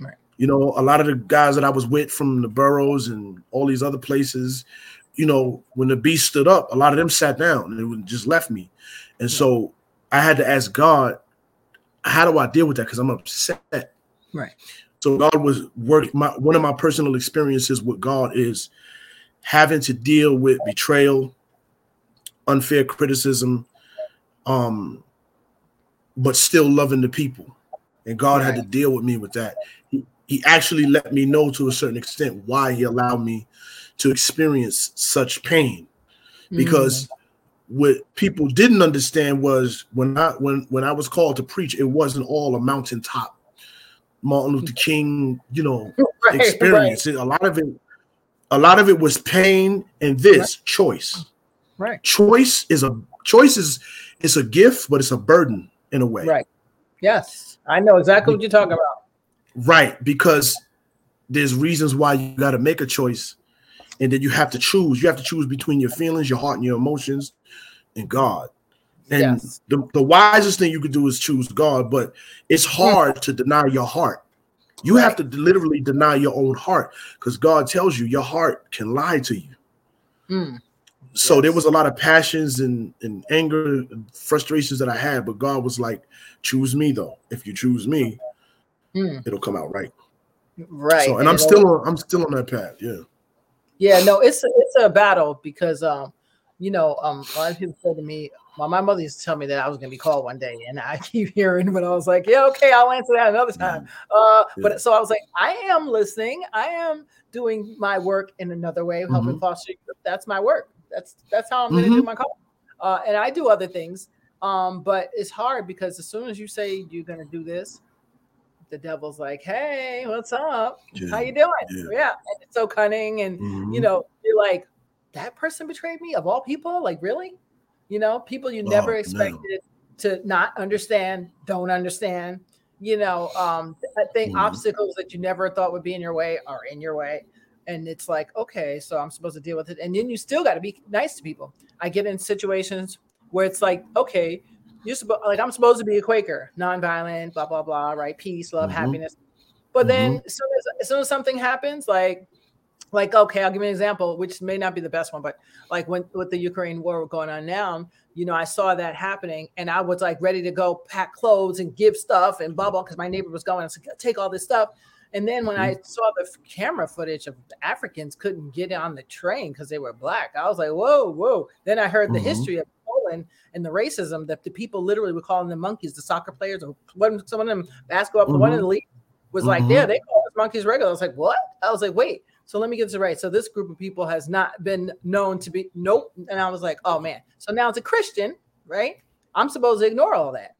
Right. You know, a lot of the guys that I was with from the boroughs and all these other places, you know, when the beast stood up, a lot of them sat down and it just left me. And so I had to ask God, how do I deal with that? Because I'm upset. Right. So God was working. My one of my personal experiences with God is having to deal with betrayal, unfair criticism, um, but still loving the people. And God had to deal with me with that. He, he actually let me know to a certain extent why He allowed me to experience such pain, because what people didn't understand was when I when when I was called to preach, it wasn't all a mountaintop Martin Luther King, you know, Right, experience. It- A lot of it, a lot of it was pain and this choice. Right. Choice is a choice is it's a gift, but it's a burden in a way. Right. Yes, I know exactly what you're talking about. Right, because there's reasons why you got to make a choice, and then you have to choose. You have to choose between your feelings, your heart, and your emotions, and God. And Yes. the, the wisest thing you could do is choose God, but it's hard to deny your heart. You have to literally deny your own heart because God tells you your heart can lie to you. Mm. So there was a lot of passions and, and anger and frustrations that I had, but God was like, choose me though. If you choose me, Mm. it'll come out right. Right. So, and I'm still on, I'm still on that path. Yeah. Yeah, no, it's a, it's a battle because um, you know, um, a lot of people said to me, well, my mother used to tell me that I was gonna be called one day, and I keep hearing, but I was like, yeah, okay, I'll answer that another time. Uh, Yeah. but so I was like, I am listening, I am doing my work in another way, helping foster. That's my work. That's that's how I'm gonna do Mhm. my call. Uh, and I do other things, um, but it's hard because as soon as you say you're gonna do this, the devil's like, hey, what's up? Yeah. How you doing? Yeah. Yeah, and it's so cunning and you Mhm. know, you're like, that person betrayed me of all people. Like, really? You know, people you Oh, never no. expected to not understand, don't understand. You know, um, I think Mhm. obstacles that you never thought would be in your way are in your way. And it's like, okay, so I'm supposed to deal with it. And then you still got to be nice to people. I get in situations where it's like, okay, you're supposed like I'm supposed to be a Quaker, nonviolent, blah blah blah, right? Peace, love, Mhm. happiness. But then as soon as, as soon as something happens, like like okay i'll give you an example which may not be the best one but like when with the ukraine war going on now you know i saw that happening and i was like ready to go pack clothes and give stuff and blah blah because my neighbor was going i said take all this stuff. And then when i saw the camera footage of the africans couldn't get on the train because they were black i was like whoa whoa. Then i heard the Mhm. history of poland and the racism that the people literally were calling them monkeys the soccer players or one some of them basketball one of the league was like Mhm. yeah they call us monkeys regular. I was like what? I was like wait so let me get this right. So this group of people has not been known to be nope. And I was like, oh man. So now as a Christian, right? I'm supposed to ignore all that.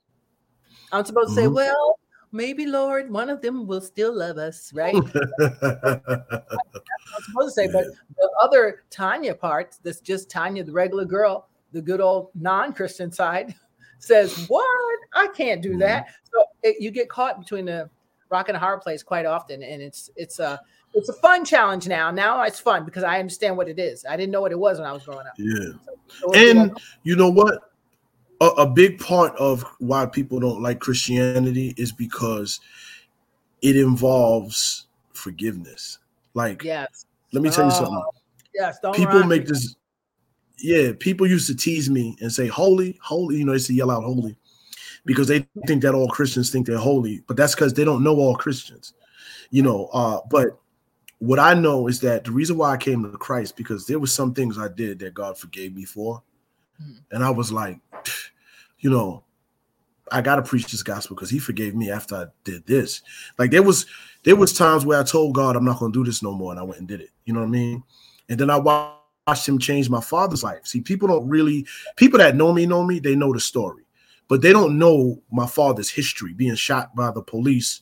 I'm supposed to say, Mhm. well, maybe Lord, one of them will still love us, right? I'm supposed to say, but the other Tanya part, that's just Tanya, the regular girl, the good old non-Christian side, says, "What? I can't do that." So it, you get caught between the rock and a hard place quite often, and it's it's a it's a fun challenge now. Now it's fun because I understand what it is. I didn't know what it was when I was growing up. yeah. So it's And you know what? A, a big part of why people don't like Christianity is because it involves forgiveness. Like, yes, let me tell you Oh, something. yes. Don't People make me. this. Yeah, people used to tease me and say "holy, holy." You know, they used to yell out "holy" because they think that all Christians think they're holy, but that's because they don't know all Christians. You know, uh, but what I know is that the reason why I came to Christ because there was some things I did that God forgave me for, Mhm. and I was like, you know, I gotta preach this gospel because he forgave me after I did this. Like there was there was times where I told God I'm not gonna do this no more, and I went and did it. You know what I mean? And then I watched him change my father's life. See, people don't really people that know me know me, they know the story, but they don't know my father's history, being shot by the police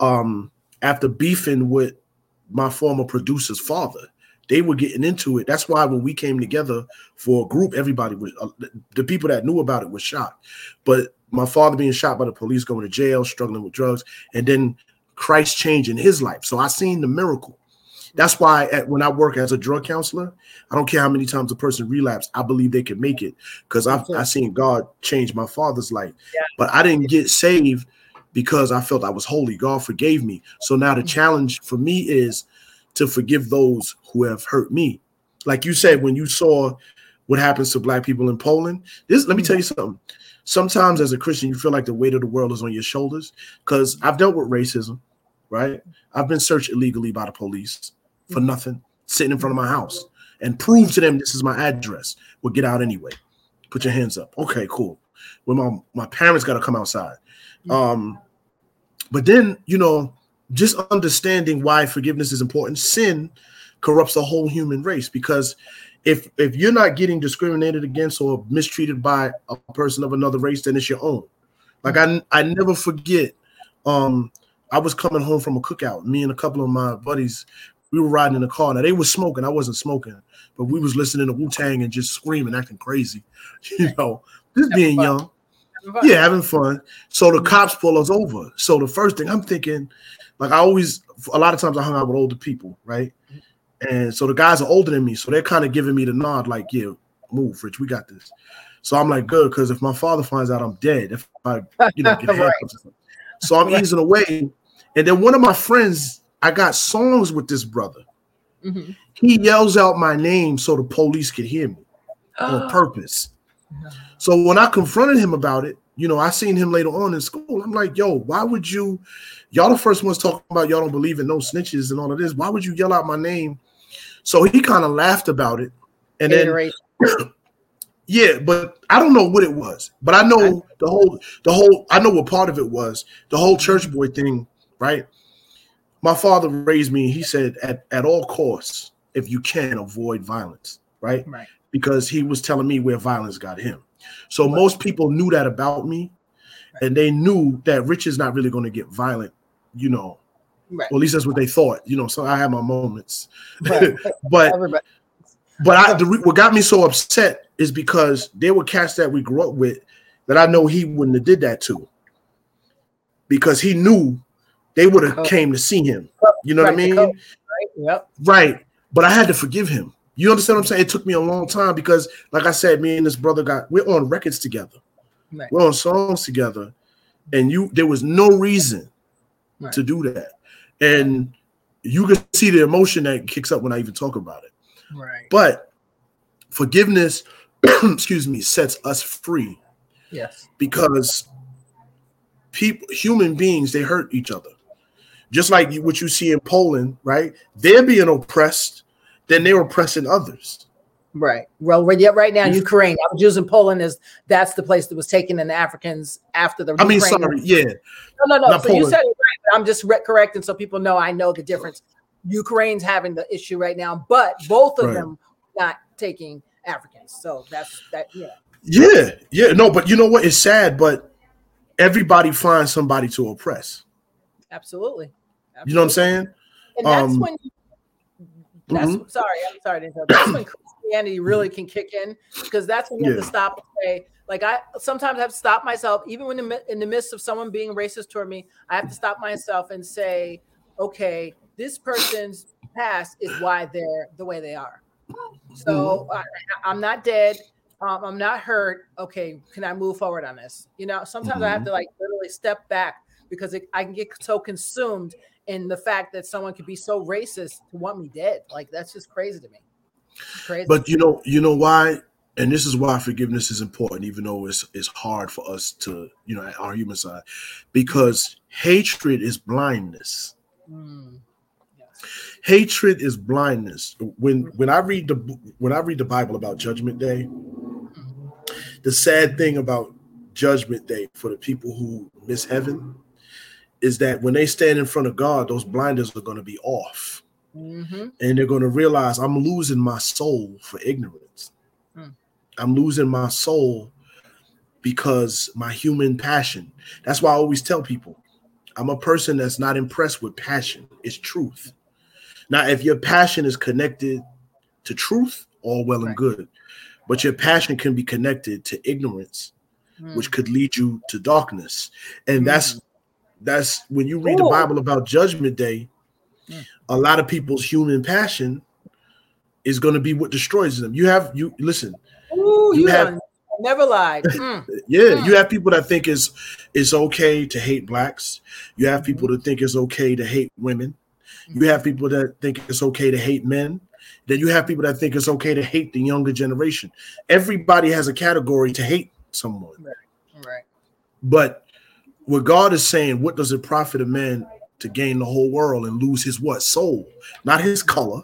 um after beefing with my former producer's father they were getting into it. That's why when we came together for a group, everybody was uh, the people that knew about it was shocked. But my father being shot by the police, going to jail, struggling with drugs, and then Christ changing his life. So I seen the miracle. That's why at, when I work as a drug counselor, I don't care how many times a person relapse, I believe they can make it because I've I seen God change my father's life. Yeah. But I didn't get saved because I felt I was holy. God forgave me. So now the mm-hmm. challenge for me is to forgive those who have hurt me. Like you said, when you saw what happens to black people in Poland, this let me tell you something. Sometimes as a Christian, you feel like the weight of the world is on your shoulders because I've dealt with racism, right? I've been searched illegally by the police for nothing, sitting in front of my house and prove to them this is my address. Well, get out anyway. Put your hands up. Okay, cool. Well, my, my parents got to come outside. Um, but then, you know, just understanding why forgiveness is important. Sin corrupts the whole human race because if if you're not getting discriminated against or mistreated by a person of another race, then it's your own. Like I I never forget. Um, I was coming home from a cookout. Me and a couple of my buddies, we were riding in the car. Now they were smoking. I wasn't smoking, but we was listening to Wu Tang and just screaming, acting crazy. You know, just being young. Yeah, having fun. So the cops pull us over. So the first thing I'm thinking, like I always a lot of times I hung out with older people, right? And so the guys are older than me, so they're kind of giving me the nod, like, yeah, move, Rich, we got this. So I'm like, good, because if my father finds out I'm dead, if I, you know, get right. so I'm easing away. And then one of my friends, I got songs with this brother. Mm-hmm. He yells out my name so the police could hear me on purpose. So when I confronted him about it, you know, I seen him later on in school. I'm like, yo, why would you? Y'all the first ones talking about y'all don't believe in no snitches and all of this. Why would you yell out my name? So he kind of laughed about it, and then yeah, but I don't know what it was. But I know the whole the whole I know what part of it was the whole mm-hmm. church boy thing, right? My father raised me. He said at at all costs, if you can avoid violence, right? Right. Because he was telling me where violence got him. So most people knew that about me, and they knew that Rich is not really going to get violent, you know. Right. Well, at least that's what they thought, you know. So I had my moments, right. but but I the, what got me so upset is because there were cats that we grew up with that I know he wouldn't have did that to, because he knew they would have came to see him. You know right, what I mean? Right. Yep. Right. But I had to forgive him you understand what I'm saying? It took me a long time because, like I said, me and this brother got we're on records together. Right. We're on songs together, and you there was no reason right. to do that. And you can see the emotion that kicks up when I even talk about it. Right. But forgiveness, excuse me, sets us free. Yes. Because people, human beings, they hurt each other. Just like what you see in Poland, right? They're being oppressed then they were pressing others. Right. Well, right, yeah, right now, Ukraine. I was using Poland as that's the place that was taken in the Africans after the. I mean, sorry, yeah. No, no, no. so Poland. you said it right. I'm just re- correcting so people know I know the difference. Ukraine's having the issue right now, but both of right. them not taking Africans. So that's that. Yeah. Yeah, yeah. No, but you know what? It's sad, but everybody finds somebody to oppress. Absolutely. Absolutely. You know what I'm saying? And that's um, when you that's mm-hmm. sorry, I'm sorry to interrupt. That's when Christianity really can kick in because that's when you yeah. have to stop and say, like I sometimes have to stop myself, even when in the midst of someone being racist toward me, I have to stop myself and say, okay, this person's past is why they're the way they are. So mm-hmm. I, am not dead. Um, I'm not hurt. Okay, can I move forward on this? You know, sometimes mm-hmm. I have mm-hmm. to like literally step back because it, I can get so consumed and the fact that someone could be so racist to want me dead like that's just crazy to me. Crazy. But you know you know why? And this is why forgiveness is important even though it's it's hard for us to you know our human side because hatred is blindness. Mm. hatred is blindness. When when i read the when i read the bible about judgment day mm-hmm. the sad thing about judgment day for the people who miss heaven is that when they stand in front of God, those blinders are going to be off. Mm-hmm. And they're going to realize I'm losing my soul for ignorance. Hmm. I'm losing my soul because my human passion. That's why I always tell people I'm a person that's not impressed with passion, it's truth. Now, if your passion is connected to truth, all well and good, but your passion can be connected to ignorance, Mm. which could lead you to darkness. And that's that's when you read the Bible about judgment day, Mm. a lot of people's human passion is going to be what destroys them. You have you listen, Ooh, you you have- never lied. Mm. yeah, Mm. you have people that think it's it's okay to hate blacks. You have people that think it's okay to hate women. You have people that think it's okay to hate men. Then you have people that think it's okay to hate the younger generation. Everybody has a category to hate someone. Right. But what God is saying, what does it profit a man to gain the whole world and lose his what soul, not his color,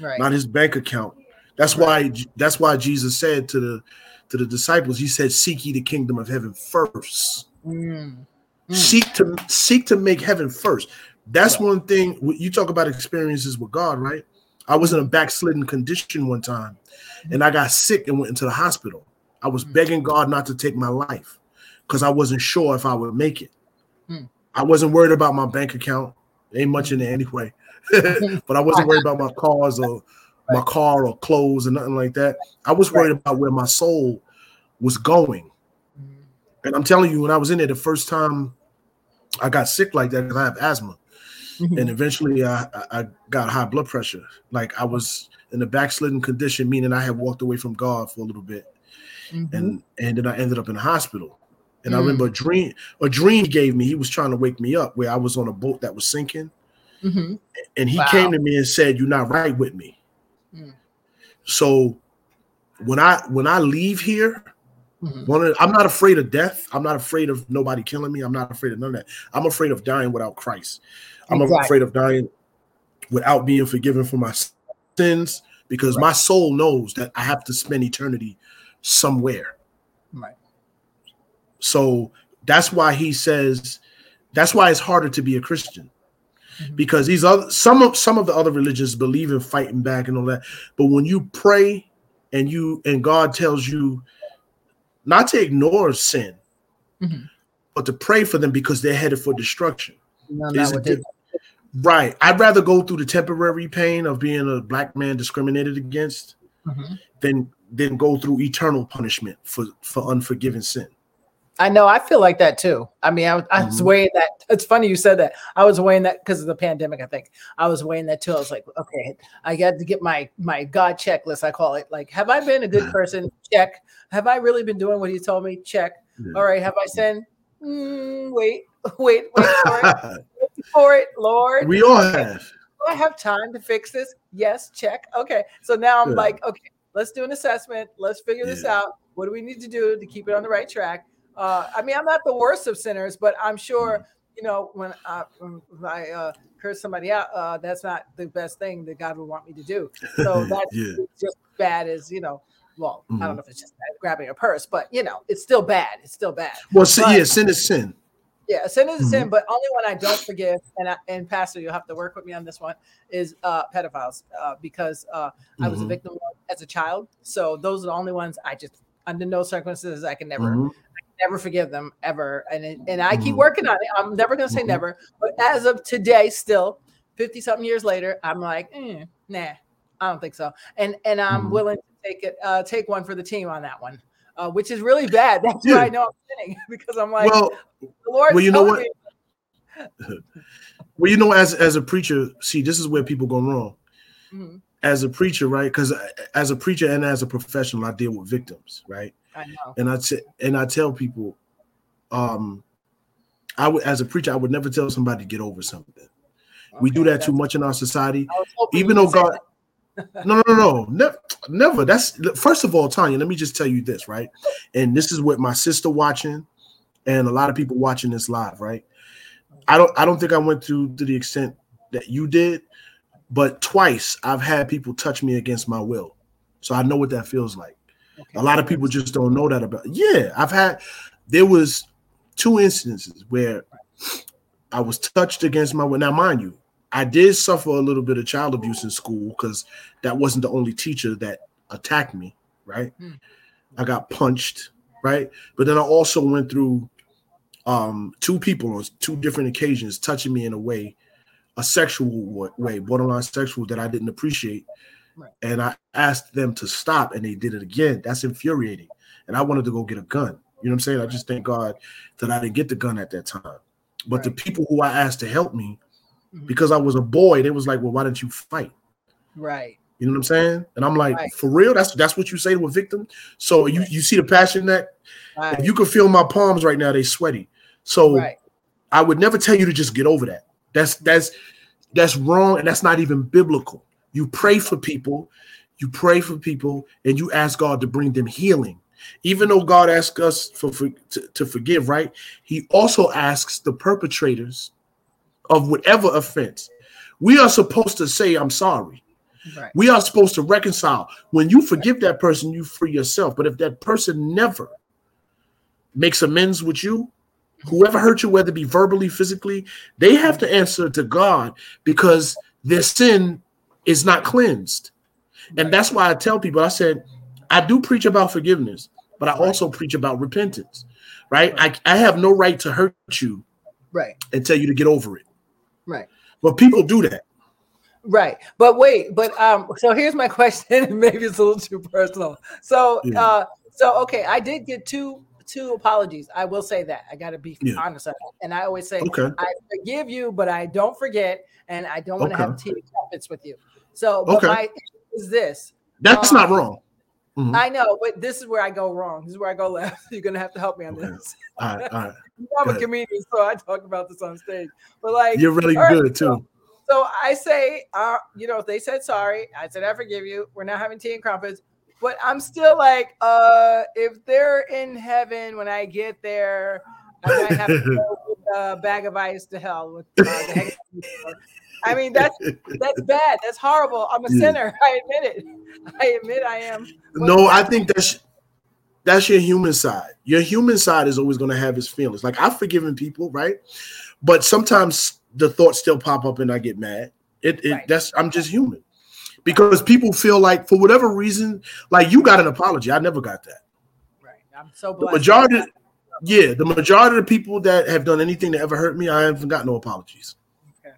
Right. not his bank account. That's why that's why Jesus said to the to the disciples, he said, "Seek ye the kingdom of heaven first. Mm. Mm. Seek to seek to make heaven first. That's Yeah. one thing. You talk about experiences with God, right? I was in a backslidden condition one time, and I got sick and went into the hospital. I was Mm. begging God not to take my life because I wasn't sure if I would make it. Mm. I wasn't worried about my bank account. Ain't much in there anyway. but I wasn't worried about my cars or my car or clothes or nothing like that. I was worried about where my soul was going. Mm. And I'm telling you, when I was in there the first time I got sick like that because I have asthma. Mhm. And eventually I, I got high blood pressure. Like I was in a backslidden condition, meaning I had walked away from God for a little bit. Mhm. And and then I ended up in the hospital. And I Mm. remember a dream, a dream he gave me. He was trying to wake me up where I was on a boat that was sinking. Mhm. And he Wow. came to me and said, You're not right with me. Mm. So when I when I leave here, Mhm. one of I'm not afraid of death. I'm not afraid of nobody killing me. I'm not afraid of none of that. I'm afraid of dying without Christ. I'm Exactly. afraid of dying without being forgiven for my sins because my soul knows that I have to spend eternity somewhere. So that's why he says that's why it's harder to be a Christian. Mhm. Because these other some of some of the other religions believe in fighting back and all that. But when you pray and you and God tells you not to ignore sin, Mhm. but to pray for them because they're headed for destruction. No, not it what they di- Right. I'd rather go through the temporary pain of being a black man discriminated against Mhm. than than go through eternal punishment for for unforgiven sin. I know. I feel like that too. I mean, I, was- I was Mhm. weighing that. It's funny you said that. I was weighing that because of the pandemic. I think I was weighing that too. I was like, okay, I got to get my my God checklist. I call it. Like, have I been a good person? Check. Have I really been doing what He told me? Check. Yeah. All right. Have I sinned? Mm, wait, wait, wait for it. Wait for it, Lord. we all have. Do I have time to fix this? Yes, check. Okay. So now I'm Yeah. like, okay, let's do an assessment. Let's figure this out. What do we need to do to keep it on the right track? Uh, I mean, I'm not the worst of sinners, but I'm sure, Mm. you know, when, uh, when I uh, curse somebody out, uh, that's not the best thing that God would want me to do. So that's yeah. just bad as, you know, well, I Mhm. don't know if it's just bad grabbing a purse, but, you know, it's still bad. It's still bad. Well, But- yeah, sin is sin. Yeah, sin is a Mm-hmm. sin, but only one I don't forgive, and I, and Pastor, you'll have to work with me on this one, is uh, pedophiles, uh, because uh, I was a Mhm. victim as a child. So those are the only ones I just, under no circumstances, I can never, Mhm. never forgive them ever. And it, and I keep Mhm. working on it. I'm never gonna say Mhm. never, but as of today, still, fifty something years later, I'm like, mm, nah, I don't think so. And and I'm Mhm. willing to take it, uh, take one for the team on that one. Uh, which is really bad. That's why I know I'm sinning because I'm like, Well, the Lord. well, you know what? well, you know, as as a preacher, see, this is where people go wrong. Mhm. As a preacher, right? Because as a preacher and as a professional, I deal with victims, right? I know. And I t- and I tell people, um, I would as a preacher, I would never tell somebody to get over something. we do that too much in our society. I was hoping Even though God, no, no, no, no, never, never. That's first of all, Tanya. Let me just tell you this, right? And this is what my sister watching, and a lot of people watching this live, right? I don't, I don't think I went through to the extent that you did, but twice I've had people touch me against my will, so I know what that feels like. Okay, A lot of people just don't know that about. Yeah, I've had. there was two instances where I was touched against my will. Now, mind you, I did suffer a little bit of child abuse in school because that wasn't the only teacher that attacked me, right? Hmm. I got punched, right? But then I also went through um two people on two different occasions touching me in a way, a sexual way, borderline sexual that I didn't appreciate. Right. And I asked them to stop and they did it again. That's infuriating. And I wanted to go get a gun. You know what I'm saying? I just thank God that I didn't get the gun at that time. But the people who I asked to help me, Mhm. because I was a boy, they was like, Well, why didn't you fight? Right. You know what I'm saying? And I'm like, Right. for real? That's that's what you say to a victim. So you you see the passion that Right. if you can feel my palms right now, they sweaty. So right. I would never tell you to just get over that. That's that's that's wrong, and that's not even biblical. You pray for people, you pray for people, and you ask God to bring them healing. Even though God asks us for, for to, to forgive, right? He also asks the perpetrators of whatever offense. We are supposed to say, "I'm sorry." Right. We are supposed to reconcile. When you forgive that person, you free yourself. But if that person never makes amends with you, whoever hurt you, whether it be verbally, physically, they have to answer to God because their sin is not cleansed. And that's why I tell people, I said, I do preach about forgiveness, but I also preach about repentance, right? I, I have no right to hurt you Right. and tell you to get over it. Right. But people do that. Right. But wait, but um so here's my question maybe it's a little too personal. So Yeah. uh so okay, I did get two two apologies. I will say that. I got to be Yeah. honest. And I always say Okay. I forgive you, but I don't forget and I don't want to have tea and crumpets with you. So but Okay. my issue is this. That's Um, not wrong. Mhm. I know, but this is where I go wrong. This is where I go left. You're gonna have to help me on Okay. this. All right, all right. I'm a comedian, so I talk about this on stage. But like You're really all right, good too. So I say, uh, you know, if they said sorry. I said I forgive you. We're not having tea and crumpets, but I'm still like, uh, if they're in heaven when I get there, I might have to go with a bag of ice to hell with. Uh, the heck- I mean, that's that's bad. That's horrible. I'm a Yeah. sinner. I admit it. I admit I am. No, I think that's that's your human side. Your human side is always going to have his feelings. Like I've forgiven people, right? But sometimes the thoughts still pop up and I get mad. It, it Right. that's I'm just human. Because people feel like for whatever reason, like you got an apology. I never got that. right. I'm so The majority, yeah, the majority of the people that have done anything to ever hurt me, I haven't got no apologies. Okay.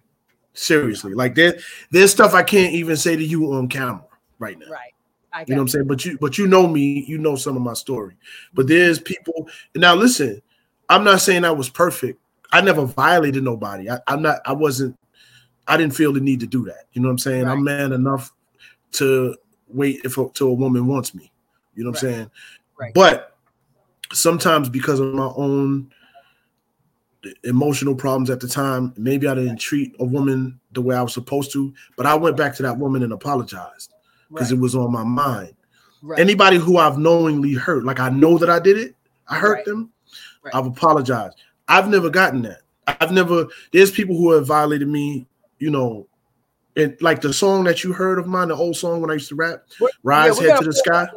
Seriously, like there, there's stuff I can't even say to you on camera right now. Right. I You know what I'm saying? But you but you know me, you know some of my story. But mm-hmm. there's people now listen, I'm not saying I was perfect. I never violated nobody. I, I'm not I wasn't I didn't feel the need to do that. You know what I'm saying? I'm man enough to wait if till a woman wants me. You know what I'm saying? Right. But sometimes because of my own emotional problems at the time, maybe I didn't treat a woman the way I was supposed to. But I went back to that woman and apologized because right. it was on my mind right. anybody who I've knowingly hurt, like I know that I did it, I hurt Right. them, Right. I've apologized. I've never gotten that. I've never, there's people who have violated me, you know, and like the song that you heard of mine, the old song when I used to rap, Rise yeah, Head to the Sky. that.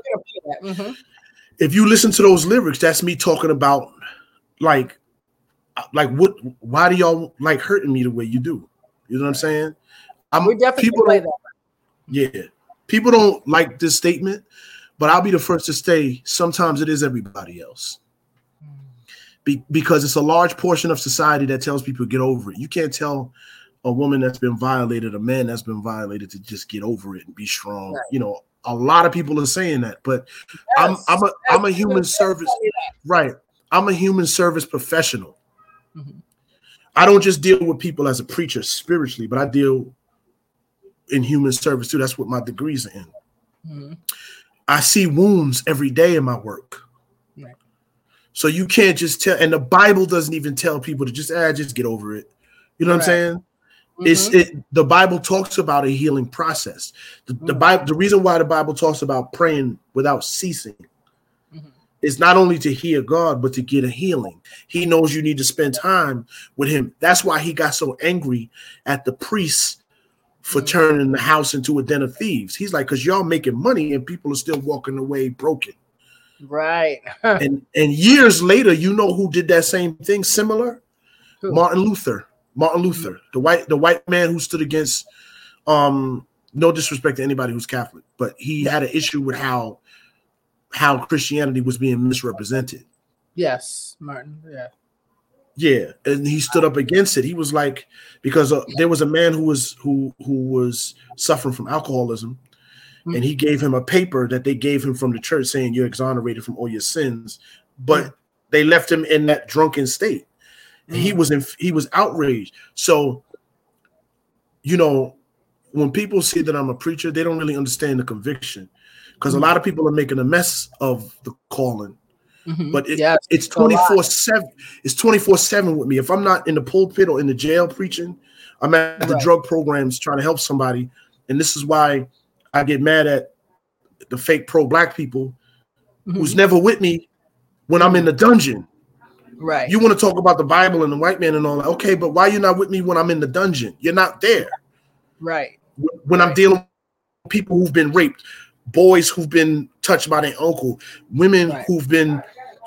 We're gonna play that. Mhm. If you listen to those lyrics, that's me talking about like, like what, why do y'all like hurting me the way you do? You know what I'm saying? I'm, We definitely people play that. Yeah. People don't like this statement, but I'll be the first to say sometimes it is everybody else. Be- because it's a large portion of society that tells people get over it. You can't tell a woman that's been violated, a man that's been violated to just get over it and be strong. Right. You know, a lot of people are saying that, but I'm I'm a I'm a human service right. I'm a human service professional. Mhm. I don't just deal with people as a preacher spiritually, but I deal in human service too. That's what my degrees are in. Mhm. I see wounds every day in my work. Right. So you can't just tell, and the Bible doesn't even tell people to just ah, just get over it. You know what I'm saying? It's Mhm. it. The Bible talks about a healing process. The, the Mhm. Bible, the reason why the Bible talks about praying without ceasing, Mhm. is not only to hear God, but to get a healing. He knows you need to spend time with Him. That's why He got so angry at the priests for turning the house into a den of thieves. He's like, because y'all making money and people are still walking away broken. Right. and and years later, you know who did that same thing similar? Who? Martin Luther. Martin Luther, the white the white man who stood against um no disrespect to anybody who's Catholic, but he had an issue with how how Christianity was being misrepresented. yes, Martin. Yeah. Yeah, and he stood up against it. He was like, because uh, there was a man who was who who was suffering from alcoholism, Hmm. and he gave him a paper that they gave him from the church saying you're exonerated from all your sins, but they left him in that drunken state. And He was in he was outraged. So, you know, when people see that I'm a preacher, they don't really understand the conviction, because a Hmm. lot of people are making a mess of the calling Mhm. but it, Yes, it's 24 7 it's 24 7 with me if i'm not in the pulpit or in the jail preaching i'm at the drug programs trying to help somebody and this is why i get mad at the fake pro-black people who's Mhm. never with me when i'm in the dungeon right. you want to talk about the bible and the white man and all that okay but why you're not with me when i'm in the dungeon you're not there right. when i'm dealing with people who've been raped boys who've been touched by their uncle women Right. who've been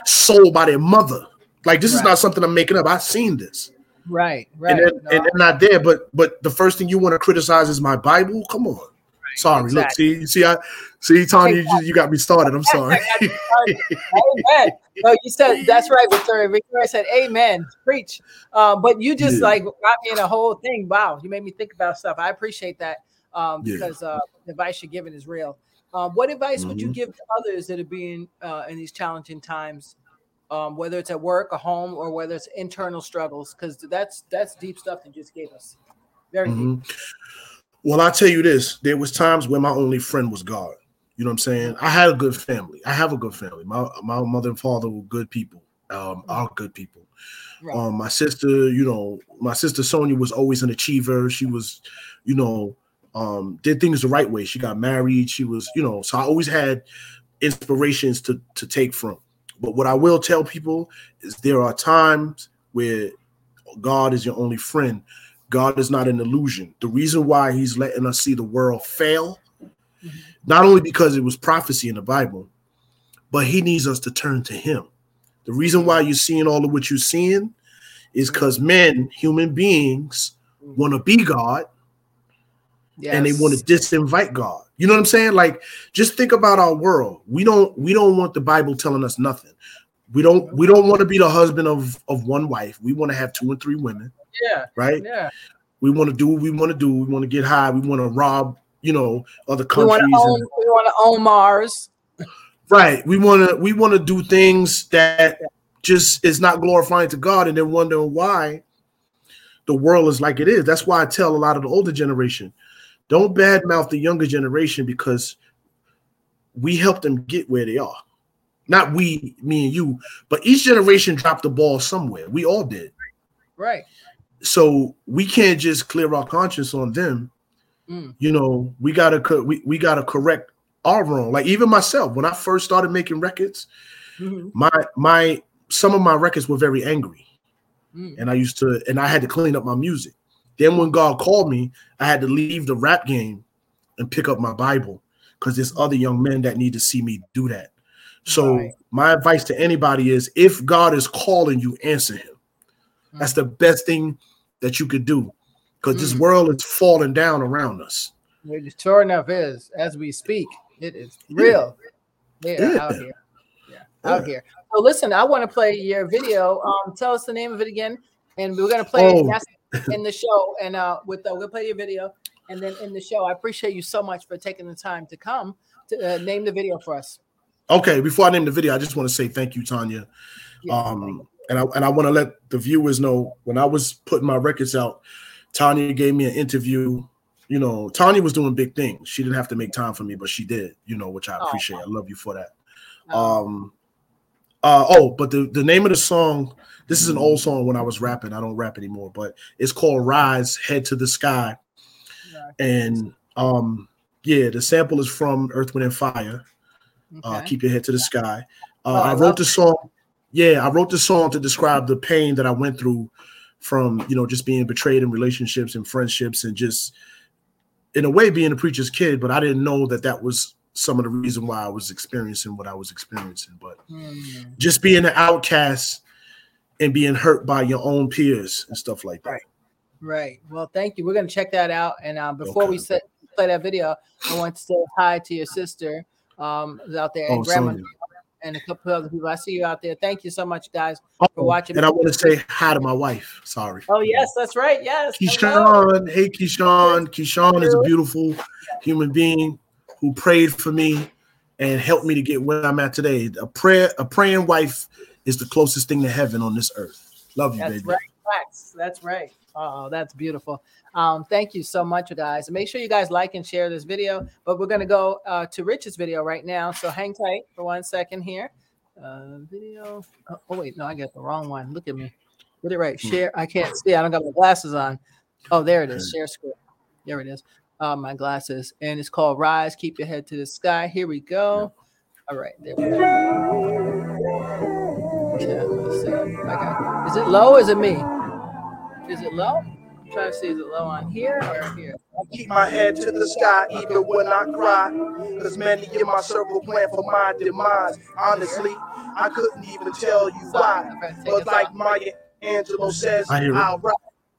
sold by their mother like this is not something i'm making up i've seen this Right. Right. and, they're, No, and they're not there but but the first thing you want to criticize is my bible come on sorry look see you see i see tanya you, you got me started i'm sorry Amen. No, you said that's right, Victoria. Victoria said, "Amen." Preach. Um, but you just Yeah. like got me in a whole thing. Wow, you made me think about stuff. I appreciate that um, Yeah. because uh, the advice you're giving is real. Um, what advice would you Mhm. give to others that are being uh, in these challenging times, um, whether it's at work, or home, or whether it's internal struggles? Because that's that's deep stuff you just gave us. Very deep. Well, I'll tell you this: there was times where my only friend was God. You know what I'm saying? I had a good family. I have a good family. My my mother and father were good people. Um, are good people. Right. Um, my sister, you know, my sister Sonia was always an achiever. She was, you know, um, did things the right way. She got married. She was, you know, so I always had inspirations to to take from. But what I will tell people is there are times where God is your only friend. God is not an illusion. The reason why He's letting us see the world fail, not only because it was prophecy in the Bible, but He needs us to turn to Him. The reason why you're seeing all of what you're seeing is because men, human beings, want to be God and they want to disinvite God. You know what I'm saying? Like, just think about our world. We don't we don't want the Bible telling us nothing. We don't we don't want to be the husband of of one wife. We want to have two and three women, Yeah. right? Yeah. We want to do what we want to do. We want to get high. We want to rob, you know, other countries. want to own. and- We want to own Mars. right. We want to we want to do things that just is not glorifying to God, and then wondering why the world is like it is. That's why I tell a lot of the older generation, don't badmouth the younger generation because we helped them get where they are. Not we, me and you, but each generation dropped the ball somewhere. We all did. Right. So we can't just clear our conscience on them. Mm. You know, we gotta co- we, we gotta correct our wrong. Like even myself, when I first started making records, Mhm. my my some of my records were very angry Mm. and i used to and i had to clean up my music then when god called me i had to leave the rap game and pick up my bible because there's other young men that need to see me do that so Right. my advice to anybody is if god is calling you answer him that's the best thing that you could do because this Mm. world is falling down around us It sure enough is as we speak. It is real. Yeah, Yeah. out here. Yeah, out here. So listen, I want to play your video. Um, tell us the name of it again, and we're gonna play Oh. it in the show. And uh, with uh, we'll play your video, and then in the show, I appreciate you so much for taking the time to come to uh, name the video for us. okay before i name the video i just want to say thank you tanya Yeah, Um, and I and I want to let the viewers know when I was putting my records out, Tanya gave me an interview. You know, Tanya was doing big things. She didn't have to make time for me, but she did. You know, which I Oh. appreciate. I love you for that. Um, Um, uh, oh, but the the name of the song. This is an old song when I was rapping. I don't rap anymore, but it's called "Rise, Head to the Sky." yeah, And um, yeah, the sample is from Earth, Wind, and Fire uh, keep your head to the sky. Uh, Oh, I I wrote the song. Yeah, I wrote the song to describe the pain that I went through from you know just being betrayed in relationships and friendships and just in a way being a preacher's kid. But I didn't know that that was some of the reason why I was experiencing what I was experiencing. But Mm. just being an outcast and being hurt by your own peers and stuff like that. Right. Right. Well, thank you. We're gonna check that out. And um, before we set, play that video, I want to say hi to your sister um who's out there and Oh, grandma Sonia. And a couple other people. I see you out there. Thank you so much, guys. Oh, watching. And I want to say hi to my wife. Sorry. Oh yes, that's right. Yes. Hello. Keyshawn. Hey, Keyshawn. Keyshawn is a beautiful human being who prayed for me and helped me to get where I'm at today. A prayer, a praying wife is the closest thing to heaven on this earth. Love you, That's baby. right. Facts. That's right. Oh, that's beautiful. Um, thank you so much, you guys. Make sure you guys like and share this video. But we're gonna go uh, to Rich's video right now. So hang tight for one second here. Uh, video. Oh, oh, wait, no, I got the wrong one. Look at me. Get it right. Hmm. Share. I can't see. I don't got my glasses on. Oh, there it is. Share screen. There it is. Uh, my glasses, and it's called Rise. Keep your head to the sky. Here we go. All right, there we go. Yeah, let's see. I got. Is it low? Or is it me? Is it low? I'm trying to see. Is it low on here or here? I keep my head to the sky even when I cry. Cause many in my circle plan for my demise. Honestly, I couldn't even tell you why. I'm trying to take But like off. Maya Angelou says, I hear it. I'll ride.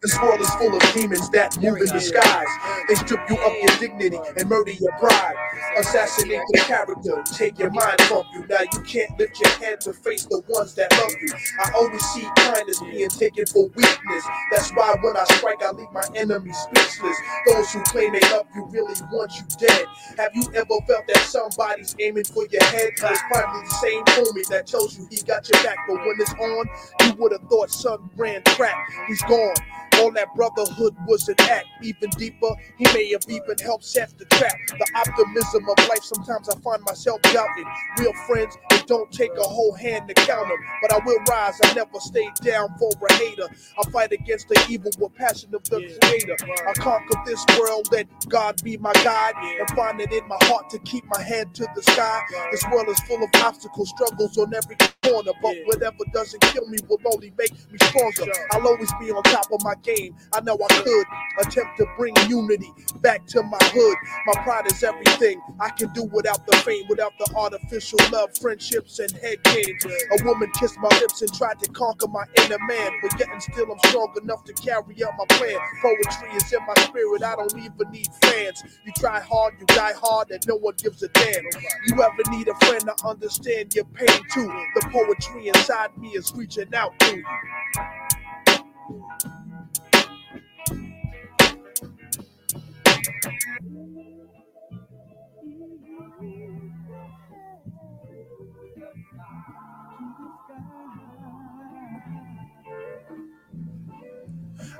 This world is full of demons that move in disguise. They strip you of your dignity and murder your pride. Assassinate your character, take your mind from you. Now you can't lift your head to face the ones that love you. I always see kindness being taken for weakness. That's why when I strike, I leave my enemies speechless. Those who claim they love you really want you dead. Have you ever felt that somebody's aiming for your head? It's probably the same homie that tells you he got your back, but when it's on, you would have thought son ran track. He's gone. All that brotherhood was an act. Even deeper, he may have even helped set the trap. The optimism of life, sometimes I find myself doubting. Real friends, it don't take a whole hand to count them. But I will rise, I never stay down for a hater. I fight against the evil with passion of the creator. I conquer this world, let God be my guide. And find it in my heart to keep my head to the sky. This world is full of obstacles, struggles on every corner. But whatever doesn't kill me will only make me stronger. I'll always be on top of my game. I know I could attempt to bring unity back to my hood. My pride is everything. I can do without the fame, without the artificial love, friendships, and head games. A woman kissed my lips and tried to conquer my inner man, but yet and still I'm strong enough to carry out my plan. Poetry is in my spirit. I don't even need fans. You try hard, you die hard, and no one gives a damn. You ever need a friend to understand your pain too? The poetry inside me is reaching out to you.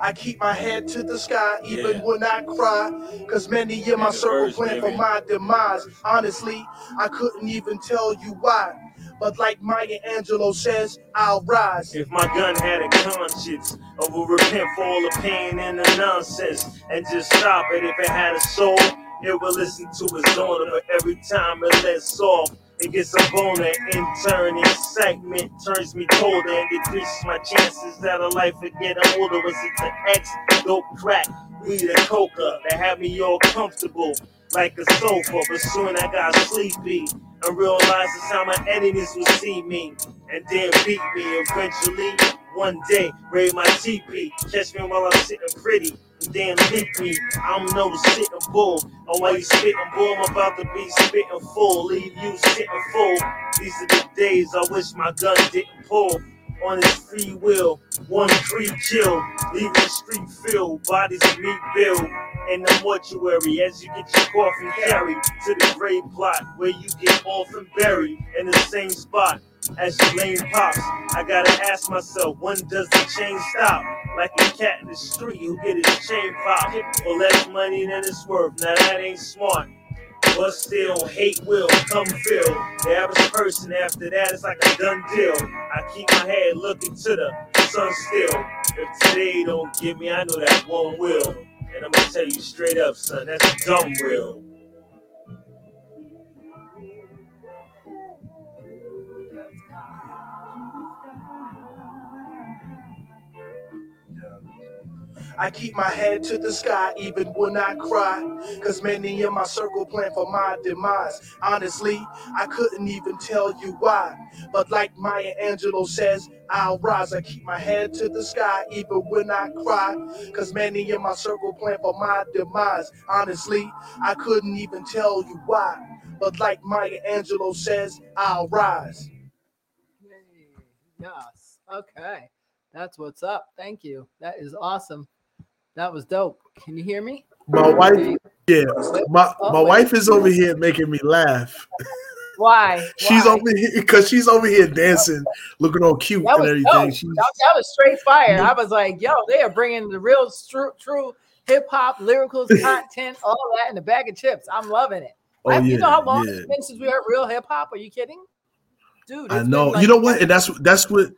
I keep my head to the sky even Yeah. when I cry. Cause many in my circle plan for my demise. Honestly, I couldn't even tell you why. But like Maya Angelou says, I'll rise. If my gun had a conscience, I would repent for all the pain and the nonsense and just stop it. If it had a soul, it would listen to its owner. But every time it lets off, it gets a boner. In turn, excitement turns me colder and decreases my chances that a life of getting older. Was it the X, dope crack, weed, and coca that had me all comfortable like a sofa? But soon I got sleepy and it's how my enemies will see me and then beat me eventually. One day, raid my TP, catch me while I'm sitting pretty, and then leak me. I'm no sitting bull. Oh, and while you spitting bull, I'm about to be spitting full, leave you sitting full. These are the days I wish my gun didn't pull. On his free will, one free chill, leaving the street filled, bodies of meat build in the mortuary as you get your coffin carried to the grave plot where you get off and buried in the same spot as your lane pops. I gotta ask myself, when does the chain stop? Like a cat in the street who get his chain popped for less money than it's worth. Now that ain't smart. But still, hate will come feel. The average person after that is like a done deal. I keep my head looking to the sun still. If today don't get me, I know that one will. And I'm gonna tell you straight up, son, that's dumb real. I keep my head to the sky even when I cry. Cause many in my circle plan for my demise. Honestly, I couldn't even tell you why. But like Maya Angelou says, I'll rise. I keep my head to the sky even when I cry. Cause many in my circle plan for my demise. Honestly, I couldn't even tell you why. But like Maya Angelou says, I'll rise. Yes. Okay. That's what's up. Thank you. That is awesome. That was dope. Can you hear me? My wife, yeah, my, Oh, my wife is over here making me laugh. Why? She's Why? over here because she's over here dancing, looking all cute That and everything. She's, That, that was straight fire. I was like, yo, they are bringing the real, true, true hip hop, lyrical content, all that in a bag of chips. I'm loving it. oh I- yeah, you know how long yeah. it's been since we heard real hip hop? Are you kidding? Dude, I know. like- you know what? And that's that's what.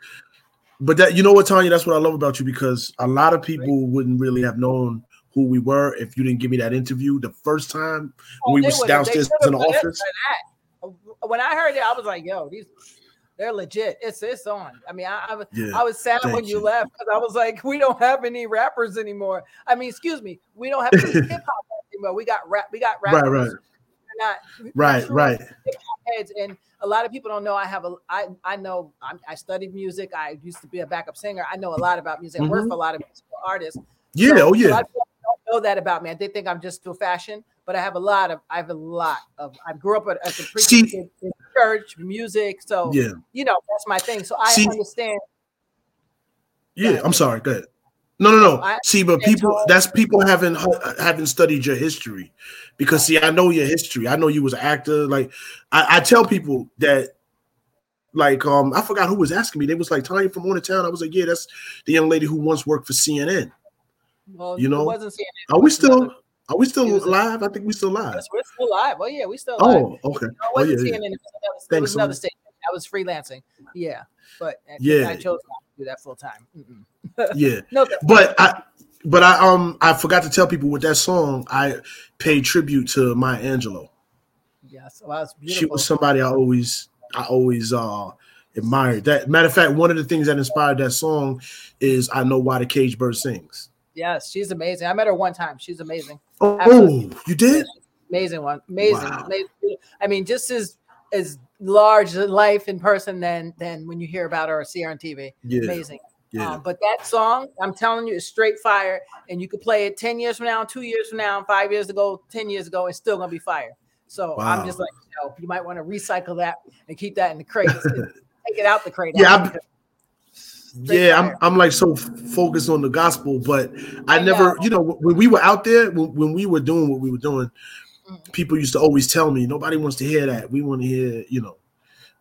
But that you know what, Tanya, that's what I love about you because a lot of people wouldn't really have known who we were if you didn't give me that interview the first time Oh, when we they downstairs in the office. When I heard it, I was like, yo, these they're legit. It's it's on. I mean, I I, was- Yeah. I was sad when you, you. left because I was like, we don't have any rappers anymore. I mean, excuse me, we don't have any hip hop anymore. We got rap, we got rappers. Right, right, We're not we're right, right. heads and a lot of people don't know I have a I I know I'm, I studied music. I used to be a backup singer. I know a lot about music. I work Mhm. for a lot of musical artists. Yeah, So, oh A yeah. lot of people don't know that about me. They think I'm just to fashion, but I have a lot of I have a lot of I grew up at, as a preacher See- in church, music. So Yeah. you know that's my thing. So I See- understand. Yeah. I'm sorry. Go ahead. No, no, no. I See, but people that's people haven't haven't studied your history. Because see, I know your history. I know you was an actor. Like I, I tell people that like um I forgot who was asking me. They was like Tanya from on the town. I was like, Yeah, that's the young lady who once worked for CNN. Well, You know, wasn't it, Are we still are we still live? I think we still live. We're still live. Oh yeah, we still live. Oh, okay. No, it Oh wasn't yeah, yeah. CNN. It was another, it Thanks was another station. That was freelancing. Yeah, but Yeah. I chose do that full time. Yeah. No, But I but I um I forgot to tell people with that song I paid tribute to Maya Angelou. yes, well, it's she was somebody I always I always uh admired. That matter of fact, one of the things that inspired that song is I know why the cage bird sings. yes, she's amazing. I met her one time. She's amazing. Oh, Absolutely. you did? Amazing one. Amazing. Wow. amazing. I mean, just as as large life in person than than when you hear about her or see her on TV. Yeah, Amazing. yeah. Um, but that song, I'm telling you, is straight fire, and you could play it 10 years from now, two years from now, five years ago, 10 years ago, it's still gonna be fire. So I'm just like, you know, you might want to recycle that and keep that in the crate. Take it out the crate. Yeah, I'm- yeah, I'm. I'm like so focused on the gospel, but I, I never, know. you know, when we were out there, when, when we were doing what we were doing. People used to always tell me, nobody wants to hear that. We want to hear, you know.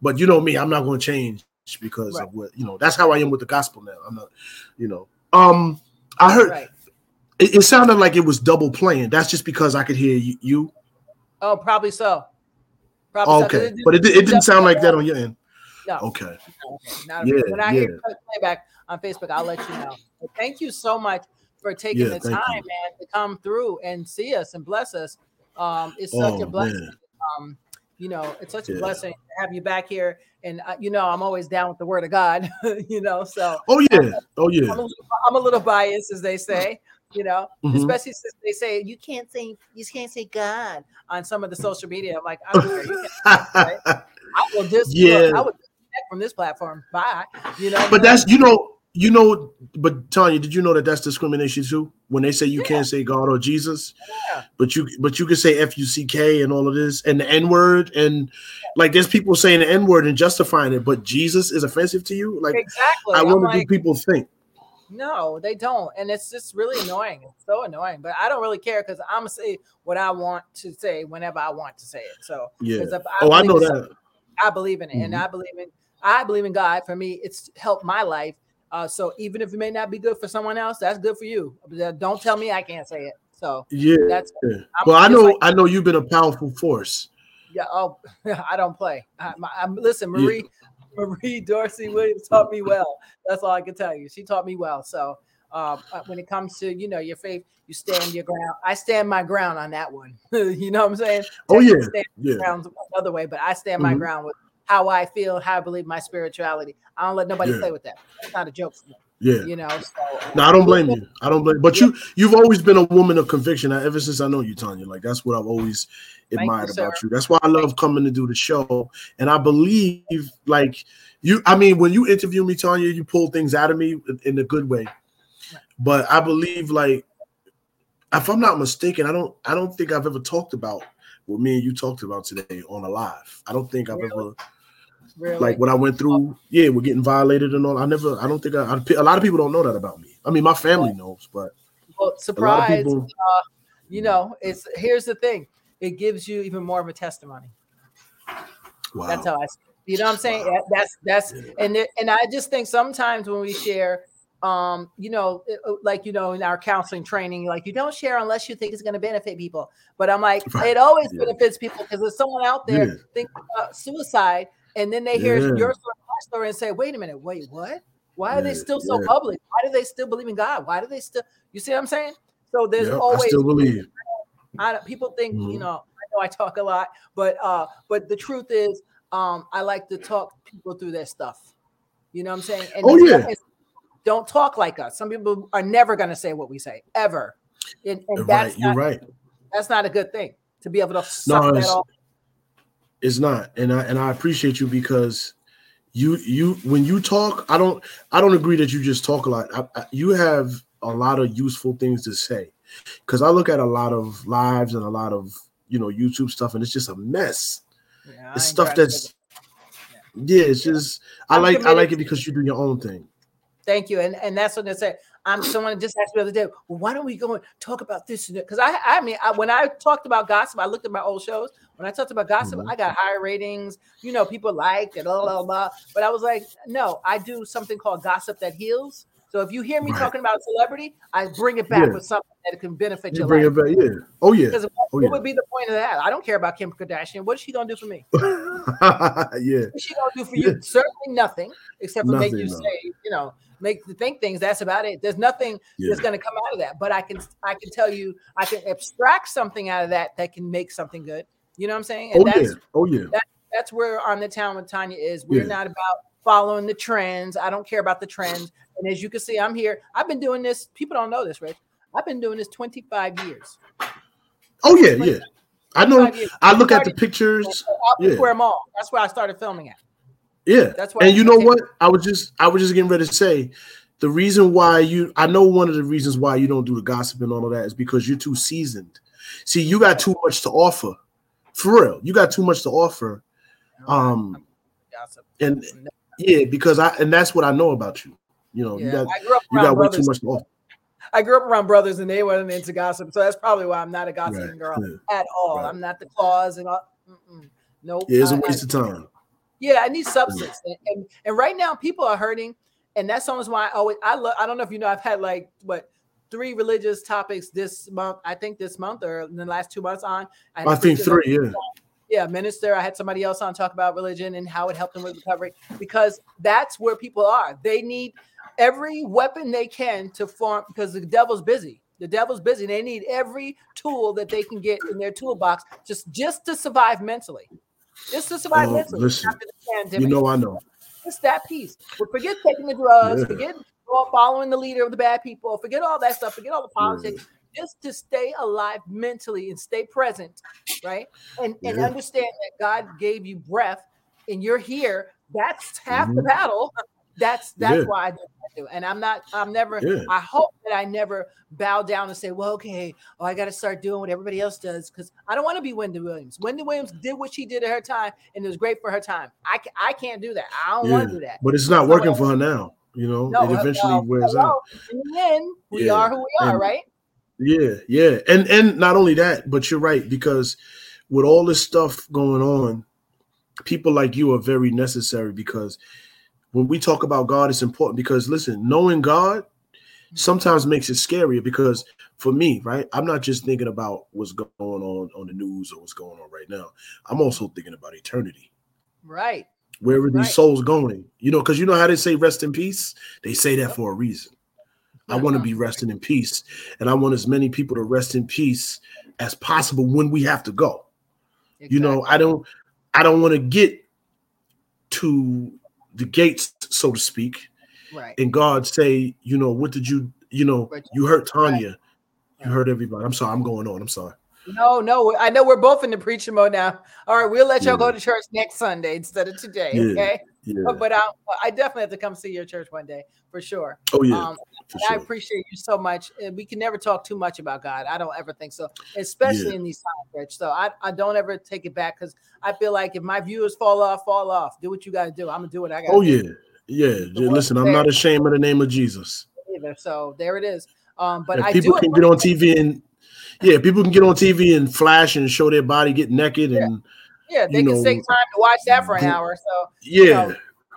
But you know me, I'm not going to change because Right. of what you know. That's how I am with the gospel now. I'm not, you know. Um, I heard right. it, it sounded like it was double playing. That's just because I could hear you. you. Oh, probably so. Probably so, Okay, it- but it, it didn't sound like that on your end. No. Okay. Okay, not Yeah, when I hear yeah. playback on Facebook, I'll let you know. But thank you so much for taking Yeah, the time, you. man, to come through and see us and bless us. Um, it's such Oh a blessing. Um, you know, it's such a blessing to have you back here. And uh, you know, I'm always down with the word of God. you know, so Oh yeah. Oh yeah. I'm a, little, I'm a little biased, as they say. You know, Mhm. especially since they say you can't say you can't say God on some of the social media. I'm like, I don't care. You can, I will just Yeah. look, I would disconnect from this platform. Bye. You know, but that's you know you know. But Tanya, did you know that that's discrimination too? When they say you can't say God or Jesus, Yeah. but you but you can say F U C K and all of this and the N word and like there's people saying the N word and justifying it, but Jesus is offensive to you. Like exactly. I wonder like, do people think? No, they don't, and it's just really annoying. It's so annoying, but I don't really care because I'm gonna say what I want to say whenever I want to say it. So, Yeah. if Oh, I know that. I believe in it, and Mhm. I believe in I believe in God. For me, it's helped my life. Uh, so even if it may not be good for someone else, that's good for you. Uh, Don't tell me I can't say it. So Yeah. that's yeah. Well, I know like- I know you've been a powerful force. yeah. Oh, I don't play. I, I'm listen, Yeah. Marie. Marie Dorsey Williams taught me well. That's all I can tell you. She taught me well. So uh, uh, when it comes to you know your faith, you stand your ground. I stand my ground on that one. you know what I'm saying? Oh, yeah. stand Yeah. another way, but I stand my Mhm. ground with how I feel, how I believe my spirituality. I don't let nobody Yeah. play with that. It's not a joke. For me. Yeah. You know. So, No, I don't blame you. I don't blame. But you, you've always been a woman of conviction uh, ever since I know you, Tanya. Like that's what I've always you, admired sir. about you. That's why I love coming to do the show. And I believe, like you, I mean, when you interview me, Tanya, you pull things out of me in- in a good way. But I believe, like, if I'm not mistaken, I don't, I don't think I've ever talked about what me and you talked about today on a live. I don't think I've Really? ever really. like what I went through. Yeah, we're getting violated and all. I never. I don't think I, I. A lot of people don't know that about me. I mean, my family knows, but well, a lot of surprise. people. you know, it's here's the thing. It gives you even more of a testimony. Wow. That's how I. You know what I'm saying? That- That's that's and it, and I just think sometimes when we share, um, you know, uh, like you know, in our counseling training, like you don't share unless you think it's going to benefit people. But I'm like, Right. it always Yeah. benefits people because there's someone out there Yeah. thinking about suicide, and then they hear Yeah. your story, my story, and say, "Wait a minute, wait, what? Why are they still so yeah. public? Why do they still believe in God? Why do they still? You see what I'm saying? So there's Yep, I always still believe. I people think you Mhm. know I know I talk a lot, but uh, but the truth is, um, I like to talk people through their stuff. You know what I'm saying? And Oh, yeah. don't talk like us. Some people are never going to say what we say ever, and, and Right, that's you're not, right. that's not a good thing to be able to suck that off. It's not, and I and I appreciate you because you you when you talk, I don't I don't agree that you just talk a lot. I, I, you have a lot of useful things to say because I look at a lot of lives and a lot of you know YouTube stuff, and it's just a mess. Yeah, It's stuff that's yeah, it's just I I'm like I like it because you do your own thing. Thank you. And and that's what they said. I'm someone just asked me the other day, well, why don't we go and talk about this? Because I I mean, I, when I talked about gossip, I looked at my old shows. When I talked about gossip, Mhm. I got higher ratings. You know, people liked it, blah, blah, blah. But I was like, no, I do something called gossip that heals. So if you hear me Right. talking about celebrity, I bring it back Yeah. with something that can benefit You your bring life. it back, yeah. Oh yeah, Because what, Oh, what yeah. would be the point of that? I don't care about Kim Kardashian. What is she gonna do for me? yeah. What's she gonna do for you? Certainly nothing, except for make you no. say, you know, make think things. That's about it. There's nothing Yeah. that's going to come out of that. But I can, I can tell you, I can abstract something out of that that can make something good. You know what I'm saying? And Oh that's yeah. Oh yeah. that's where on the town with Tanya is. We're Yeah. not about following the trends. I don't care about the trends. And as you can see, I'm here. I've been doing this. People don't know this, Rich. I've been doing this 25 years. Oh yeah, yeah. I know. I look at the pictures. Yeah. Square Mall. That's where I started filming at. Yeah. That's why. And you know what? I was just I was just getting ready to say the reason why you I know one of the reasons why you don't do the gossip and all of that is because you're too seasoned. See, you got too much to offer. For real. You got too much to offer. Um Gossip. and yeah, because I and that's what I know about you. You know, you got I grew up you around got way brothers. too much to offer. I grew up around brothers and they weren't into gossip. So that's probably why I'm not a gossiping Right, girl yeah. at all. right. I'm not the cause and all. Mm-mm. Nope. Yeah, it's a waste of time. yeah, I need substance. And, and and right now people are hurting. And that's almost why I always I look I don't know if you know I've had like what three religious topics this month. I think this month or in the last two months on. I, I think three, yeah. yeah, minister. I had somebody else on talk about religion and how it helped them with recovery because that's where people are. They need every weapon they can to form because the devil's busy. The devil's busy. They need every tool that they can get in their toolbox just just to survive mentally. Just to survive Oh, mentally listen, after the pandemic. You know I know. It's that piece. But forget taking the drugs, Yeah. forget following the leader of the bad people, forget all that stuff, forget all the politics. Just to stay alive mentally and stay present, right? And and understand that God gave you breath and you're here. That's half the Mhm. battle. That's that's Yeah. why I do what I do. And I'm not, I'm never, Yeah. I hope that I never bow down and say, well, okay, oh, I got to start doing what everybody else does because I don't want to be Wendy Williams. Wendy Williams did what she did at her time and it was great for her time. I, I can't do that. I don't want to do that. But it's not not working for her now. You know, No, it eventually well, wears hello. out. In the end, we Yeah, are who we are, and- right? Yeah, yeah. And and not only that, but you're right, because with all this stuff going on, people like you are very necessary because when we talk about God, it's important because listen, knowing God sometimes makes it scarier because for me, right, I'm not just thinking about what's going on on the news or what's going on right now. I'm also thinking about eternity. Right. Where are these Right. souls going? You know, because you know how they say rest in peace? They say that for a reason. I want to be resting in peace, and I want as many people to rest in peace as possible when we have to go. You know, I don't, I don't want to get to the gates, so to speak, Right. and God say, you know, what did you, you know, you hurt Tanya, Right. you hurt everybody. I'm sorry, I'm going on. I'm sorry. No, no, I know we're both in the preaching mode now. All right, we'll let y'all go to church next Sunday instead of today. Yeah. Okay. Yeah. But I, I definitely have to come see your church one day for sure. Oh yeah. Um, and I appreciate you so much. And we can never talk too much about God. I don't ever think so, especially Yeah. in these times, Rich. So I, I don't ever take it back because I feel like if my viewers fall off, fall off. Do what you got to do. I'm gonna do what I got. Oh do. yeah. Yeah. Listen, I'm not ashamed of the name of Jesus. Either. So there it is. Um, but people can get on TV and yeah, people can get on TV and flash and show their body, get naked, and yeah, they you can know, take time to watch that for an hour. So yeah, know,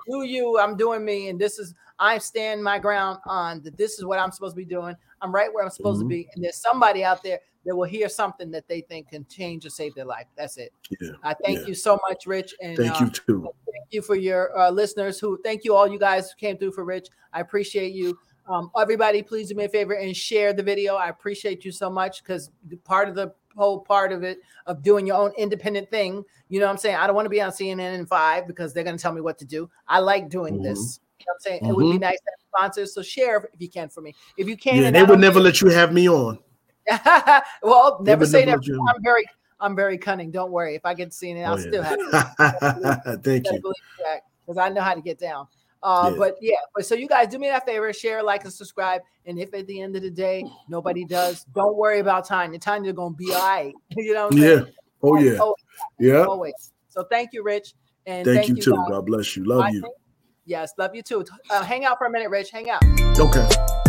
do you i'm doing me and this is i stand my ground on that this is what i'm supposed to be doing. I'm right where i'm supposed Mhm. to be. And there's somebody out there that will hear something that they think can change or save their life. That's it. Yeah, i thank yeah. you so much rich and thank uh, you too. thank you for your uh, listeners who thank you all you guys who came through for rich. I appreciate you. Um, everybody please do me a favor and share the video. I appreciate you so much because part of the whole part of it of doing your own independent thing you know what i'm saying? I don't want to be on cnn and five because they're going to tell me what to do. I like doing Mhm. this you know i'm saying it would be Mhm. nice to have sponsors so share if you can for me if you can Yeah, they would never let you have me on. well never say never you- i'm very i'm very cunning don't worry if i get cnn i'll Oh, still have yeah. thank you. because I know how to get down. Uh, Yeah. But yeah, but so you guys do me that favor, share, like, and subscribe. And if at the end of the day nobody does, don't worry about Tanya. Tanya's gonna be all right. you know Yeah. saying? Oh yeah. Oh, Yeah. always. So thank you, Rich. And Thank you too. guys. God bless you. Love I you. Yes, love you too. Uh, hang out for a minute, Rich. Hang out. Okay.